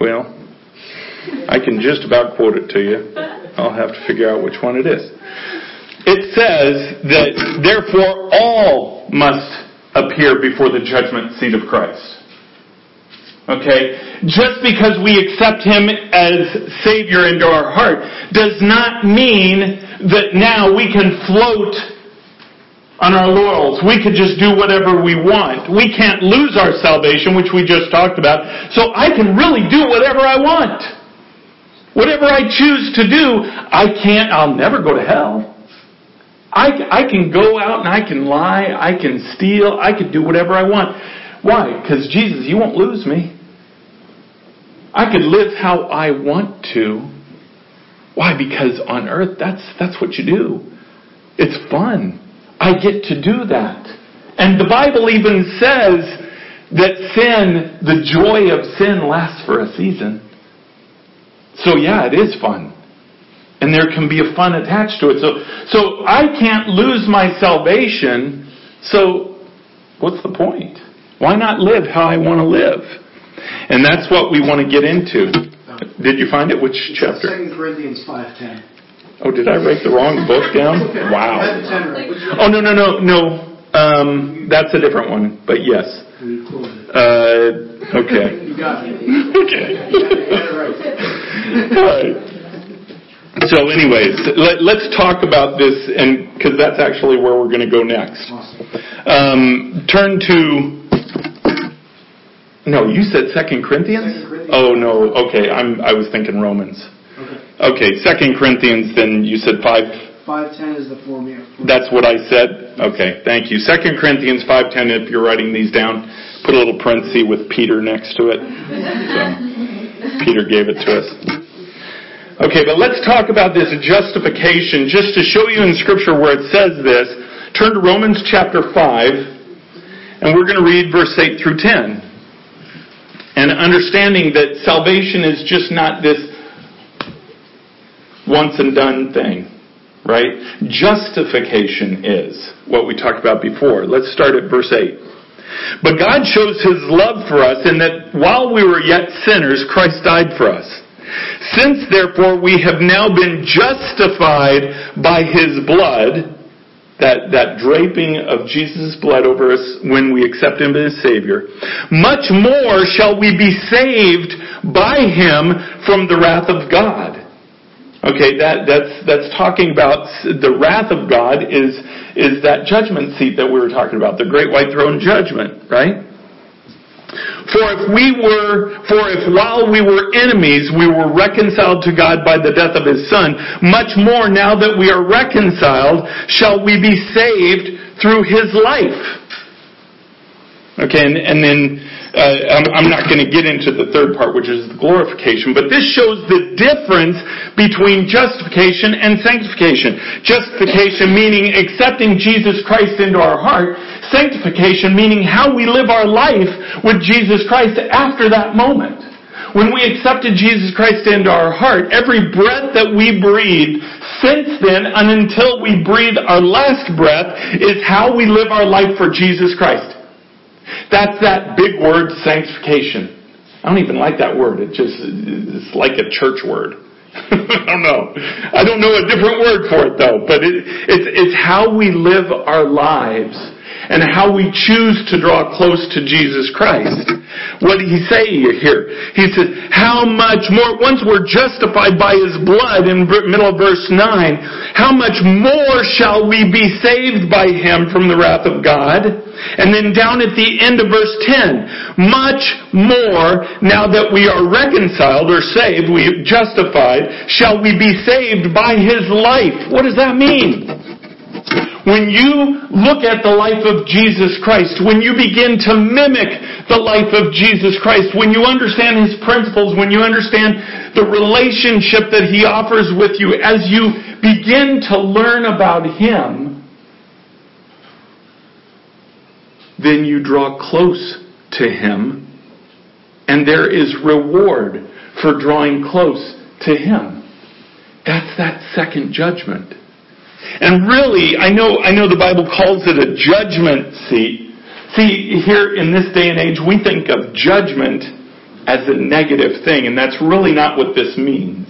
Well, I can just about quote it to you. I'll have to figure out which one it is. It says that therefore all must appear before the judgment seat of Christ. Okay? Just because we accept Him as Savior into our heart does not mean that now we can float on our laurels. We could just do whatever we want. We can't lose our salvation, which we just talked about. So I can really do whatever I want. Whatever I choose to do, I can't, I'll never go to hell. I, I can go out and I can lie, I can steal, I can do whatever I want. Why? Because Jesus, you won't lose me. I could live how I want to. Why? Because on earth, that's, that's what you do. It's fun. I get to do that. And the Bible even says that sin, the joy of sin lasts for a season. So yeah, it is fun. And there can be a fun attached to it. So, so I can't lose my salvation. So what's the point? Why not live how I want to live? And that's what we want to get into. Did you find it? Which chapter? 2 Corinthians 5.10. Oh, did I write the wrong book down? (laughs) Wow. Oh, no, no, no, no. Um, that's a different one, but yes. Uh, okay. You got it. (laughs) Okay. right. All right. So, anyways, let, let's talk about this, and because that's actually where we're going to go next. Um, turn to. No, you said. Second Corinthians. Oh no. Okay, I'm. I was thinking Romans. Okay. Second Corinthians. Then you said five. 5.10 is the formula. That's what I said? Okay, thank you. Second Corinthians 5.10, if you're writing these down, put a little parenthesis with Peter next to it. So, Peter gave it to us. Okay, but let's talk about this justification, just to show you in Scripture where it says this. Turn to Romans chapter 5, and we're going to read verse 8 through 10. And understanding that salvation is just not this once and done thing right? Justification is what we talked about before. Let's start at verse 8. But God shows his love for us in that while we were yet sinners, Christ died for us. Since therefore we have now been justified by his blood, that, that draping of Jesus' blood over us when we accept him as Savior, much more shall we be saved by him from the wrath of God. Okay, that, that's, that's talking about the wrath of God is, is that judgment seat that we were talking about, the great white throne judgment, right? For if we were, for if while we were enemies, we were reconciled to God by the death of His Son, much more now that we are reconciled, shall we be saved through His life. Okay, and, and then uh, I'm, I'm not going to get into the third part, which is the glorification, but this shows the difference between justification and sanctification. Justification meaning accepting Jesus Christ into our heart. Sanctification meaning how we live our life with Jesus Christ after that moment. When we accepted Jesus Christ into our heart, every breath that we breathe since then and until we breathe our last breath is how we live our life for Jesus Christ. That's that big word, sanctification. I don't even like that word. It just, it's like a church word. (laughs) I don't know. I don't know a different word for it though, but it, it's, it's how we live our lives and how we choose to draw close to Jesus Christ. What did he say here? He says, how much more, once we're justified by his blood in middle of verse 9, how much more shall we be saved by him from the wrath of God? And then down at the end of verse 10, much more now that we are reconciled or saved, we justified, shall we be saved by his life. What does that mean? When you look at the life of Jesus Christ, when you begin to mimic the life of Jesus Christ, when you understand His principles, when you understand the relationship that He offers with you, as you begin to learn about Him, then you draw close to Him, and there is reward for drawing close to Him. That's that second judgment. And really, I know, I know the Bible calls it a judgment seat. See, here in this day and age, we think of judgment as a negative thing, and that's really not what this means.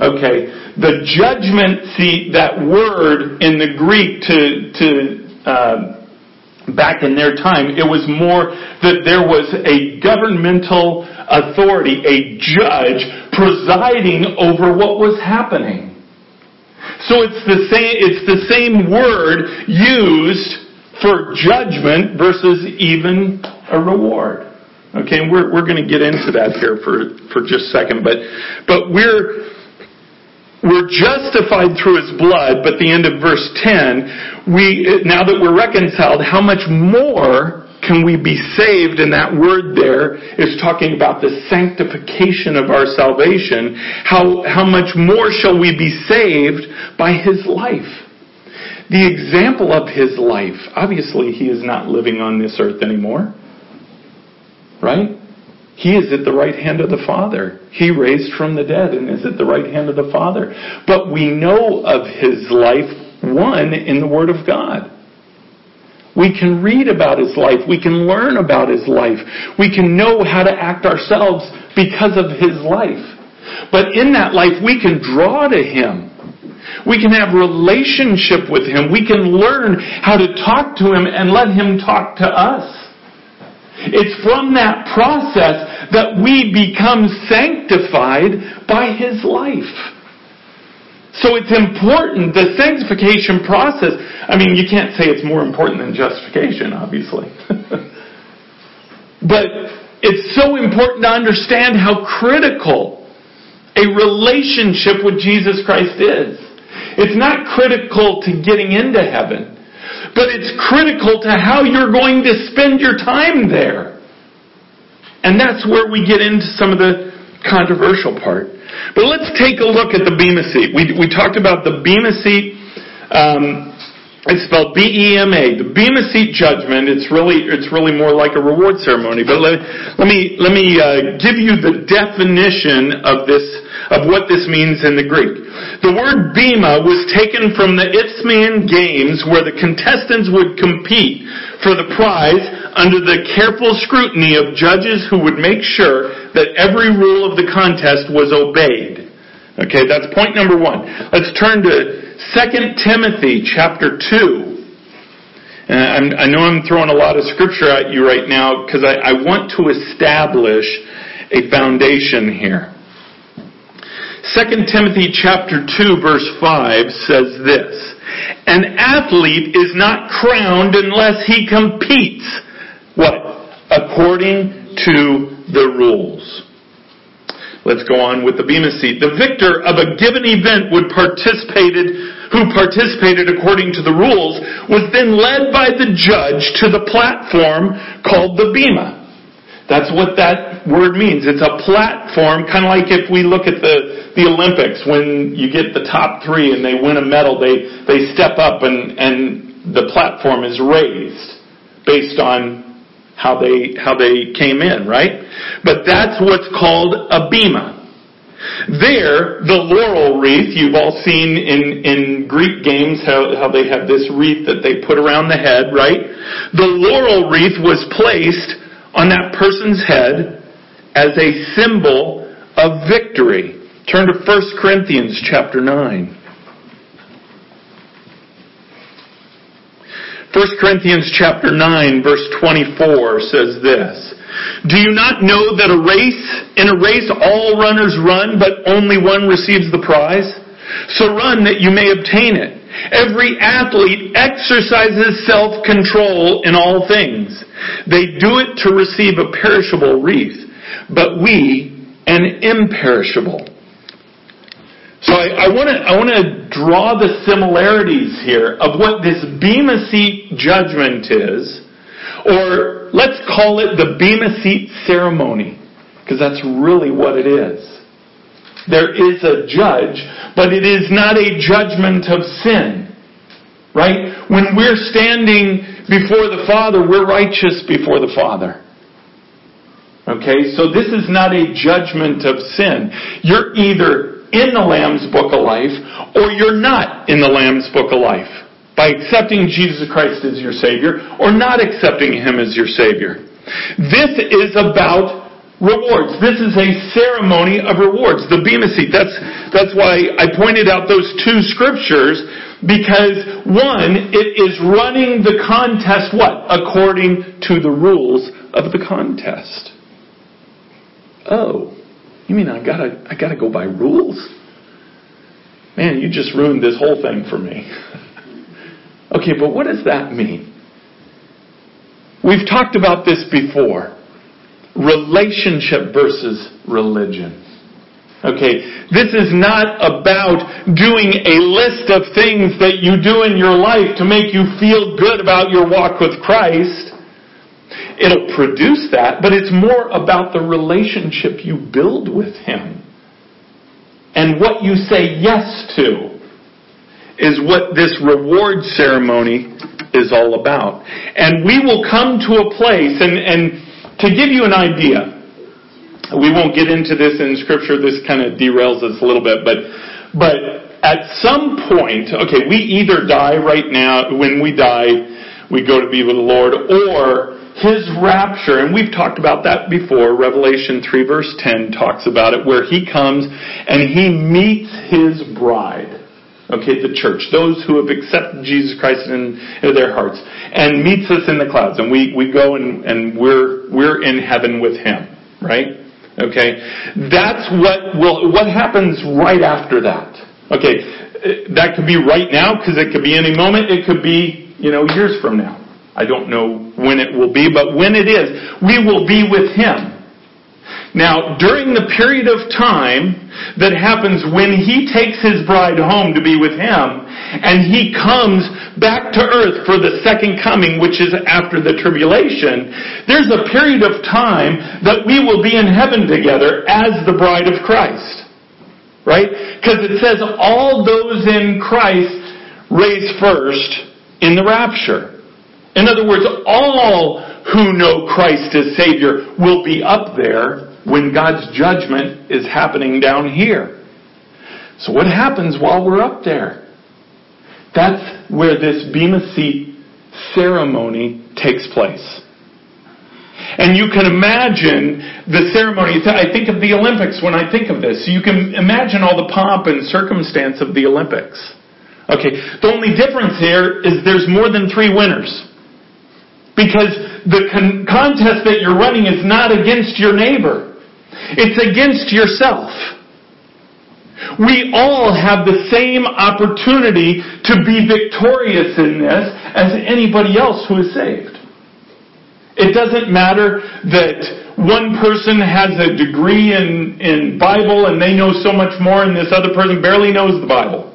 Okay, the judgment seat, that word in the Greek to, to, uh, back in their time, it was more that there was a governmental authority, a judge presiding over what was happening. So it's the same, it's the same word used for judgment versus even a reward. Okay, we're, we're going to get into that here for, for just a second, but, but we're, we're justified through his blood, but the end of verse 10, we, now that we're reconciled, how much more can we be saved? And that word there is talking about the sanctification of our salvation. How, how much more shall we be saved by his life? The example of his life, obviously he is not living on this earth anymore. Right? He is at the right hand of the Father. He raised from the dead and is at the right hand of the Father. But we know of his life, one, in the Word of God. We can read about his life. We can learn about his life. We can know how to act ourselves because of his life. But in that life, we can draw to him. We can have relationship with him. We can learn how to talk to him and let him talk to us. It's from that process that we become sanctified by His life. So it's important, the sanctification process, I mean, you can't say it's more important than justification, obviously. (laughs) but it's so important to understand how critical a relationship with Jesus Christ is. It's not critical to getting into heaven. But it's critical to how you're going to spend your time there. And that's where we get into some of the controversial part. But let's take a look at the Bema seat. We, we talked about the Bema seat. Um, it's spelled B-E-M-A. The Bema seat judgment. It's really it's really more like a reward ceremony. But let, let me let me uh, give you the definition of this of what this means in the Greek. The word bema was taken from the Isthmian Games where the contestants would compete for the prize under the careful scrutiny of judges who would make sure that every rule of the contest was obeyed. Okay, that's point number one. Let's turn to 2 Timothy chapter 2. Uh, and i know I'm throwing a lot of scripture at you right now because I, I want to establish a foundation here. 2 Timothy chapter 2 verse 5 says this, An athlete is not crowned unless he competes, what? According to the rules. Let's go on with the Bema seat. The victor of a given event would participated, who participated according to the rules, was then led by the judge to the platform called the Bema. That's what that word means. It's a platform, kind of like if we look at the, the Olympics, when you get the top three and they win a medal, they, they step up and, and the platform is raised based on how they, how they came in, right? But that's what's called a bema. There, the laurel wreath, you've all seen in, in Greek games how, how they have this wreath that they put around the head, right? The laurel wreath was placed on that person's head as a symbol of victory. Turn to 1 Corinthians chapter 9. 1 Corinthians chapter 9 verse 24 says this, Do you not know that a race, in a race all runners run, but only one receives the prize? So run that you may obtain it. Every athlete exercises self-control in all things. They do it to receive a perishable wreath, but we an imperishable. I want to I want to draw the similarities here of what this Bema seat judgment is, or let's call it the Bema seat ceremony, because that's really what it is. There is a judge, but it is not a judgment of sin. Right? When we're standing before the Father, we're righteous before the Father. Okay? So this is not a judgment of sin. You're either in the Lamb's Book of Life or you're not in the Lamb's Book of Life by accepting Jesus Christ as your Savior or not accepting Him as your Savior. This is about rewards. This is a ceremony of rewards. The Bema seat. That's, that's why I pointed out those two scriptures because one, it is running the contest what? According to the rules of the contest. Oh, you mean I gotta, I gotta go by rules? man, you just ruined this whole thing for me. (laughs) okay, but what does that mean? We've talked about this before. Relationship versus religion. Okay, this is not about doing a list of things that you do in your life to make you feel good about your walk with Christ. It'll produce that, but it's more about the relationship you build with Him. And what you say yes to is what this reward ceremony is all about. And we will come to a place, and, and to give you an idea, we won't get into this in scripture, this kind of derails us a little bit, but, but at some point, okay, we either die right now, when we die, we go to be with the Lord, or his rapture, and we've talked about that before. Revelation 3 verse 10 talks about it, where he comes and he meets his bride. Okay, the church, those who have accepted Jesus Christ in, into their hearts, and meets us in the clouds, and we, we go and, and we're, we're in heaven with him, right? Okay, that's what will, what happens right after that. Okay, that could be right now, because it could be any moment, it could be, you know, years from now. I don't know when it will be, but when it is, we will be with Him. Now, during the period of time that happens when He takes His bride home to be with Him, and He comes back to earth for the second coming, which is after the tribulation, there's a period of time that we will be in heaven together as the bride of Christ. Right? Because it says all those in Christ raised first in the rapture. In other words, all who know Christ as Savior will be up there when God's judgment is happening down here. So what happens while we're up there? That's where this Bema Seat ceremony takes place. And you can imagine the ceremony. I think of the Olympics when I think of this. You can imagine all the pomp and circumstance of the Olympics. Okay, the only difference here is there's more than three winners. Because the con- contest that you're running is not against your neighbor. It's against yourself. We all have the same opportunity to be victorious in this as anybody else who is saved. It doesn't matter that one person has a degree in, in Bible and they know so much more and this other person barely knows the Bible.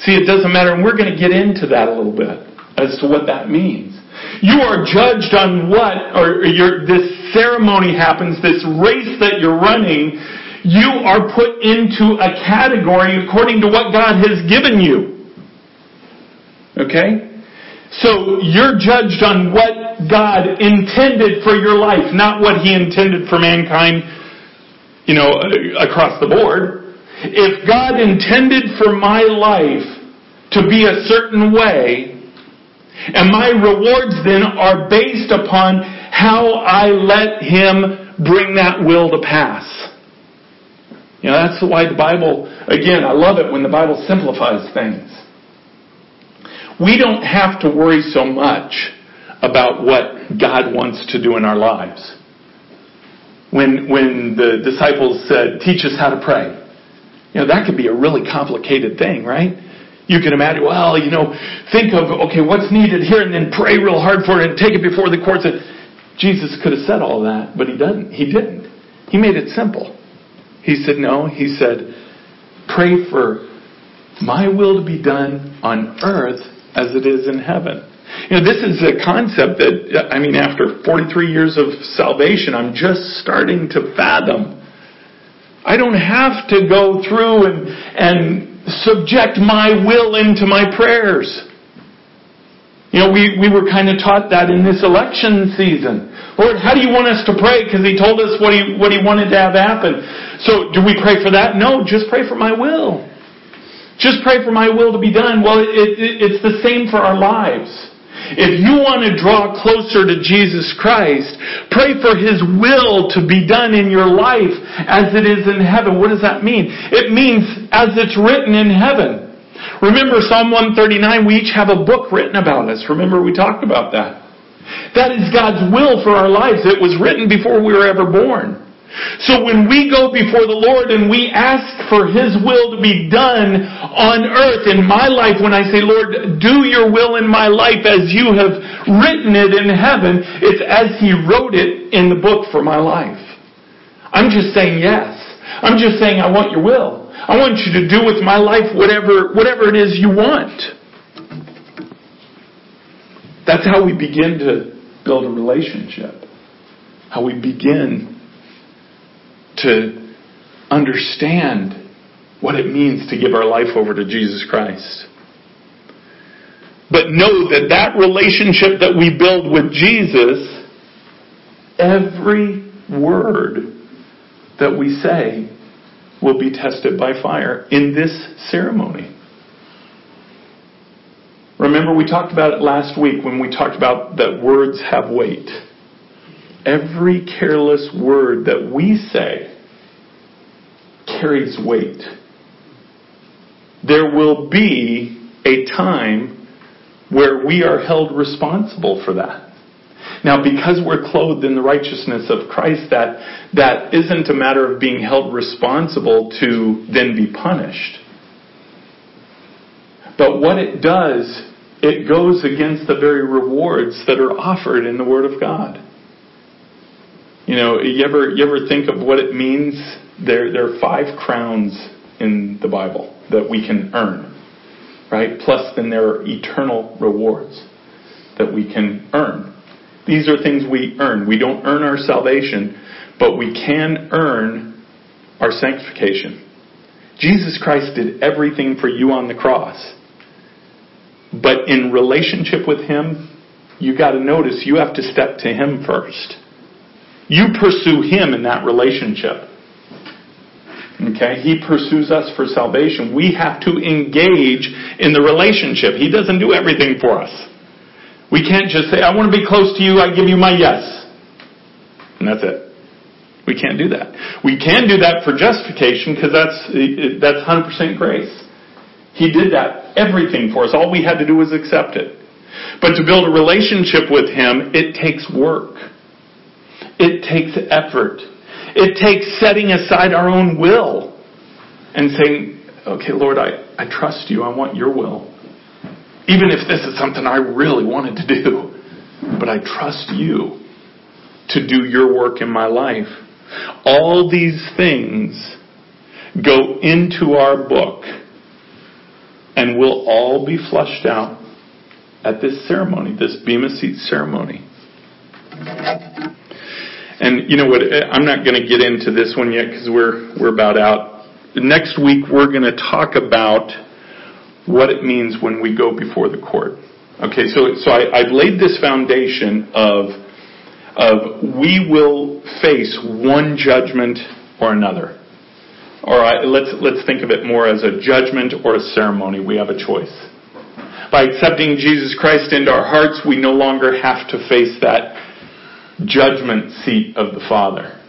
See, it doesn't matter, and we're going to get into that a little bit as to what that means. You are judged on what, or your, this ceremony happens, this race that you're running, you are put into a category according to what God has given you. Okay? So you're judged on what God intended for your life, not what He intended for mankind, you know, uh, across the board. If God intended for my life to be a certain way, and my rewards then are based upon how I let Him bring that will to pass. You know, that's why the Bible, again, I love it when the Bible simplifies things. We don't have to worry so much about what God wants to do in our lives. When, when the disciples said, teach us how to pray. You know, that could be a really complicated thing, right? You can imagine, well, you know, think of, okay, what's needed here and then pray real hard for it and take it before the courts. And Jesus could have said all that, but he doesn't. He didn't. He made it simple. He said, no, he said, pray for my will to be done on earth as it is in heaven. You know, this is a concept that, I mean, after 43 years of salvation, I'm just starting to fathom. I don't have to go through and, and subject my will into my prayers. You know, we, we were kind of taught that in this election season. Lord, how do you want us to pray? Because he told us what he, what he wanted to have happen. So do we pray for that? No, just pray for my will. Just pray for my will to be done. Well, it, it, it's the same for our lives. If you want to draw closer to Jesus Christ, pray for His will to be done in your life as it is in heaven. What does that mean? It means as it's written in heaven. Remember Psalm 139, we each have a book written about us. Remember we talked about that. That is God's will for our lives. It was written before we were ever born. So when we go before the Lord and we ask for His will to be done on earth in my life, when I say, Lord, do your will in my life as you have written it in heaven, it's as He wrote it in the book for my life. I'm just saying yes. I'm just saying I want your will. I want you to do with my life whatever, whatever it is you want. That's how we begin to build a relationship. How we begin to understand what it means to give our life over to Jesus Christ. But know that that relationship that we build with Jesus, every word that we say will be tested by fire in this ceremony. Remember, we talked about it last week when we talked about that words have weight. Every careless word that we say carries weight. There will be a time where we are held responsible for that. Now, because we're clothed in the righteousness of Christ, that, that isn't a matter of being held responsible to then be punished. But what it does, it goes against the very rewards that are offered in the Word of God. You know, you ever you ever think of what it means? There there are five crowns in the Bible that we can earn, right? Plus, then there are eternal rewards that we can earn. These are things we earn. We don't earn our salvation, but we can earn our sanctification. Jesus Christ did everything for you on the cross. But in relationship with Him, you got to notice you have to step to Him first. You pursue Him in that relationship. Okay? He pursues us for salvation. We have to engage in the relationship. He doesn't do everything for us. We can't just say, I want to be close to you, I give you my yes. And that's it. We can't do that. We can do that for justification because that's, that's 100% grace. He did that, everything for us. All we had to do was accept it. But to build a relationship with Him, it takes work. It takes effort. It takes setting aside our own will and saying, okay, Lord, I, I trust you. I want your will. Even if this is something I really wanted to do. But I trust you to do your work in my life. All these things go into our book and will all be flushed out at this ceremony, this Bema Seat ceremony. And you know what? I'm not going to get into this one yet because we're we're about out. Next week we're going to talk about what it means when we go before the court. Okay, so so I, I've laid this foundation of of we will face one judgment or another. Or I, let's let's think of it more as a judgment or a ceremony. We have a choice. By accepting Jesus Christ into our hearts, we no longer have to face that judgment seat of the Father.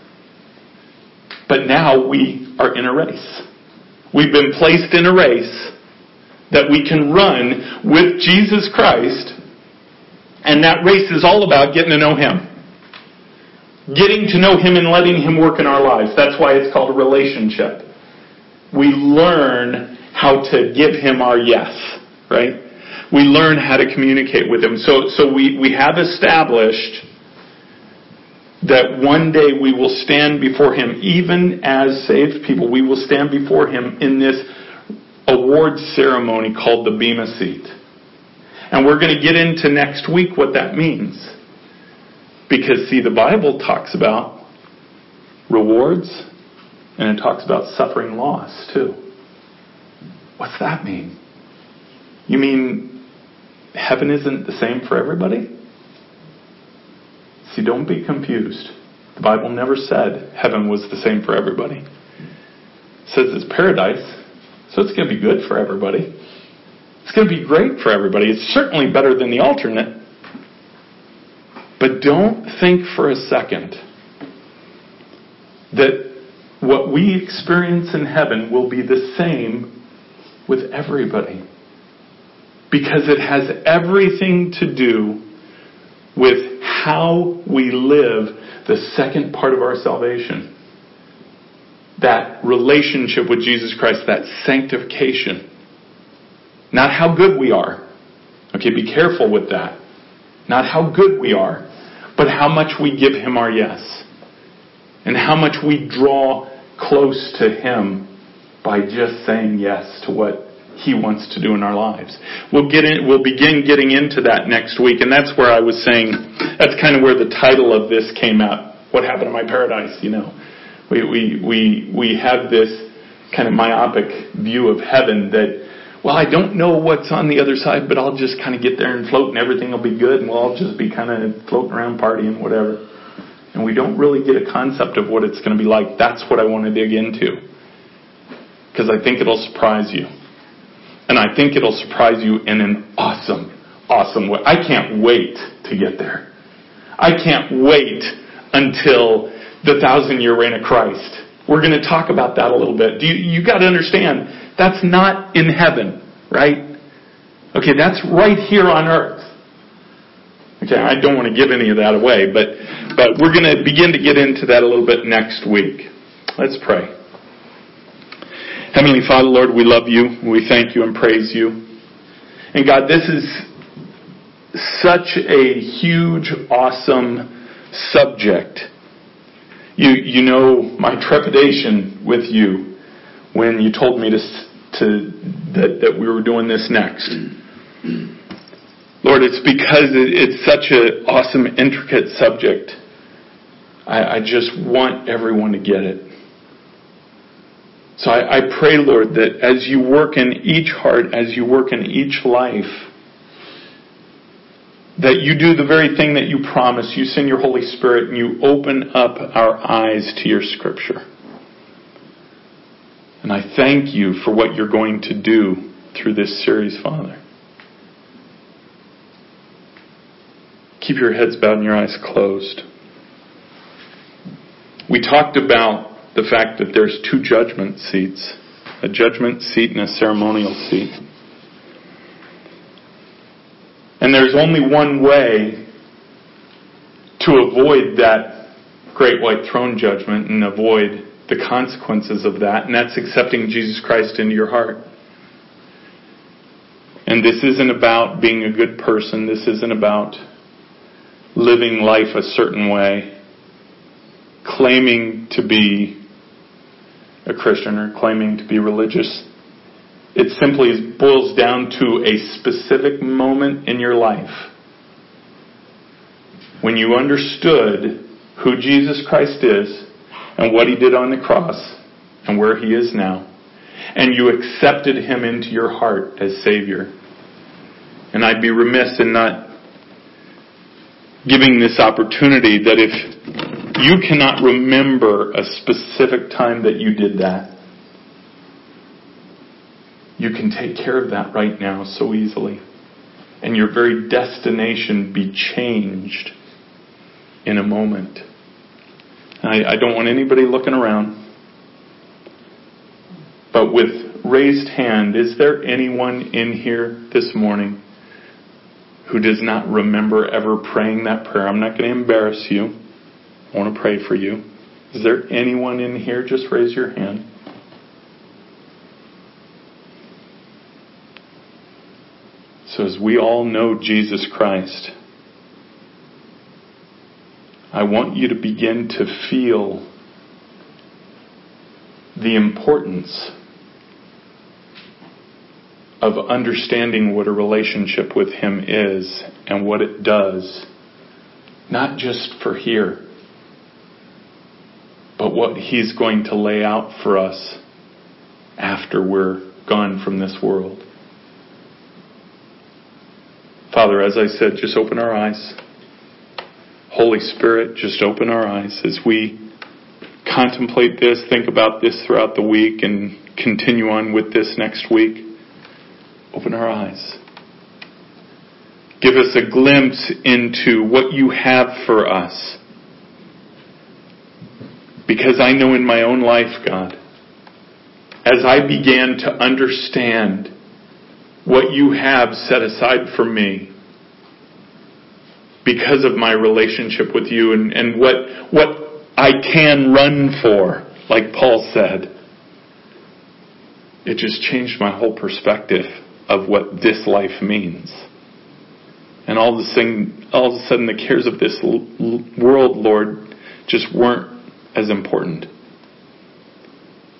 But now we are in a race. We've been placed in a race that we can run with Jesus Christ, and that race is all about getting to know Him. Getting to know Him and letting Him work in our lives. That's why it's called a relationship. We learn how to give Him our yes, right? We learn how to communicate with Him. So, so we, we have established that one day we will stand before Him, even as saved people, we will stand before Him in this award ceremony called the Bema Seat. And we're going to get into next week what that means. Because, see, the Bible talks about rewards and it talks about suffering loss, too. What's that mean? You mean heaven isn't the same for everybody? See, don't be confused. The Bible never said heaven was the same for everybody. It says it's paradise, so it's going to be good for everybody. It's going to be great for everybody. It's certainly better than the alternate. But don't think for a second that what we experience in heaven will be the same with everybody. Because it has everything to do with how we live the second part of our salvation. that relationship with Jesus Christ, that sanctification. Not how good we are. Okay, be careful with that. Not how good we are, but how much we give Him our yes. And how much we draw close to Him by just saying yes to what He wants to do in our lives. We'll get in, we'll begin getting into that next week, and that's where I was saying, that's kind of where the title of this came out. What happened to my paradise, you know? We, we, we, we have this kind of myopic view of heaven that, well, I don't know what's on the other side, but I'll just kind of get there and float and everything will be good and we'll all just be kind of floating around partying, whatever. And we don't really get a concept of what it's going to be like. That's what I want to dig into. Because I think it'll surprise you. And I think it'll surprise you in an awesome, awesome way. I can't wait to get there. I can't wait until the thousand year reign of Christ. We're going to talk about that a little bit. Do you, you got to understand, that's not in heaven, right? Okay, that's right here on earth. Okay, I don't want to give any of that away, but, but we're going to begin to get into that a little bit next week. Let's pray. Heavenly Father, Lord, we love you. We thank you and praise you. And God, this is such a huge, awesome subject you, you know my trepidation with you when you told me to, to that, that we were doing this next. Lord, it's because it's such an awesome, intricate subject. I, I just want everyone to get it. So I, I pray, Lord, that as you work in each heart, as you work in each life, that you do the very thing that you promise. You send your Holy Spirit and you open up our eyes to your scripture. And I thank you for what you're going to do through this series, Father. Keep your heads bowed and your eyes closed. We talked about the fact that there's two judgment seats a judgment seat and a ceremonial seat. And there's only one way to avoid that great white throne judgment and avoid the consequences of that, and that's accepting Jesus Christ into your heart. And this isn't about being a good person. This isn't about living life a certain way, claiming to be a Christian or claiming to be religious. It simply boils down to a specific moment in your life when you understood who Jesus Christ is and what he did on the cross and where he is now, and you accepted him into your heart as Savior. And I'd be remiss in not giving this opportunity that if you cannot remember a specific time that you did that, you can take care of that right now so easily. And your very destination be changed in a moment. I, I don't want anybody looking around. But with raised hand, is there anyone in here this morning who does not remember ever praying that prayer? I'm not going to embarrass you. I want to pray for you. Is there anyone in here? Just raise your hand. So, as we all know Jesus Christ, I want you to begin to feel the importance of understanding what a relationship with Him is and what it does, not just for here, but what He's going to lay out for us after we're gone from this world. Father, as I said, just open our eyes. Holy Spirit, just open our eyes as we contemplate this, think about this throughout the week, and continue on with this next week. Open our eyes. Give us a glimpse into what you have for us. Because I know in my own life, God, as I began to understand what you have set aside for me because of my relationship with you and, and what, what I can run for, like Paul said, it just changed my whole perspective of what this life means. And all of a sudden, all of a sudden the cares of this world, Lord, just weren't as important.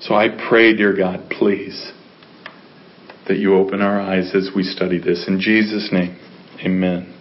So I pray, dear God, please, that you open our eyes as we study this. In Jesus' name, amen.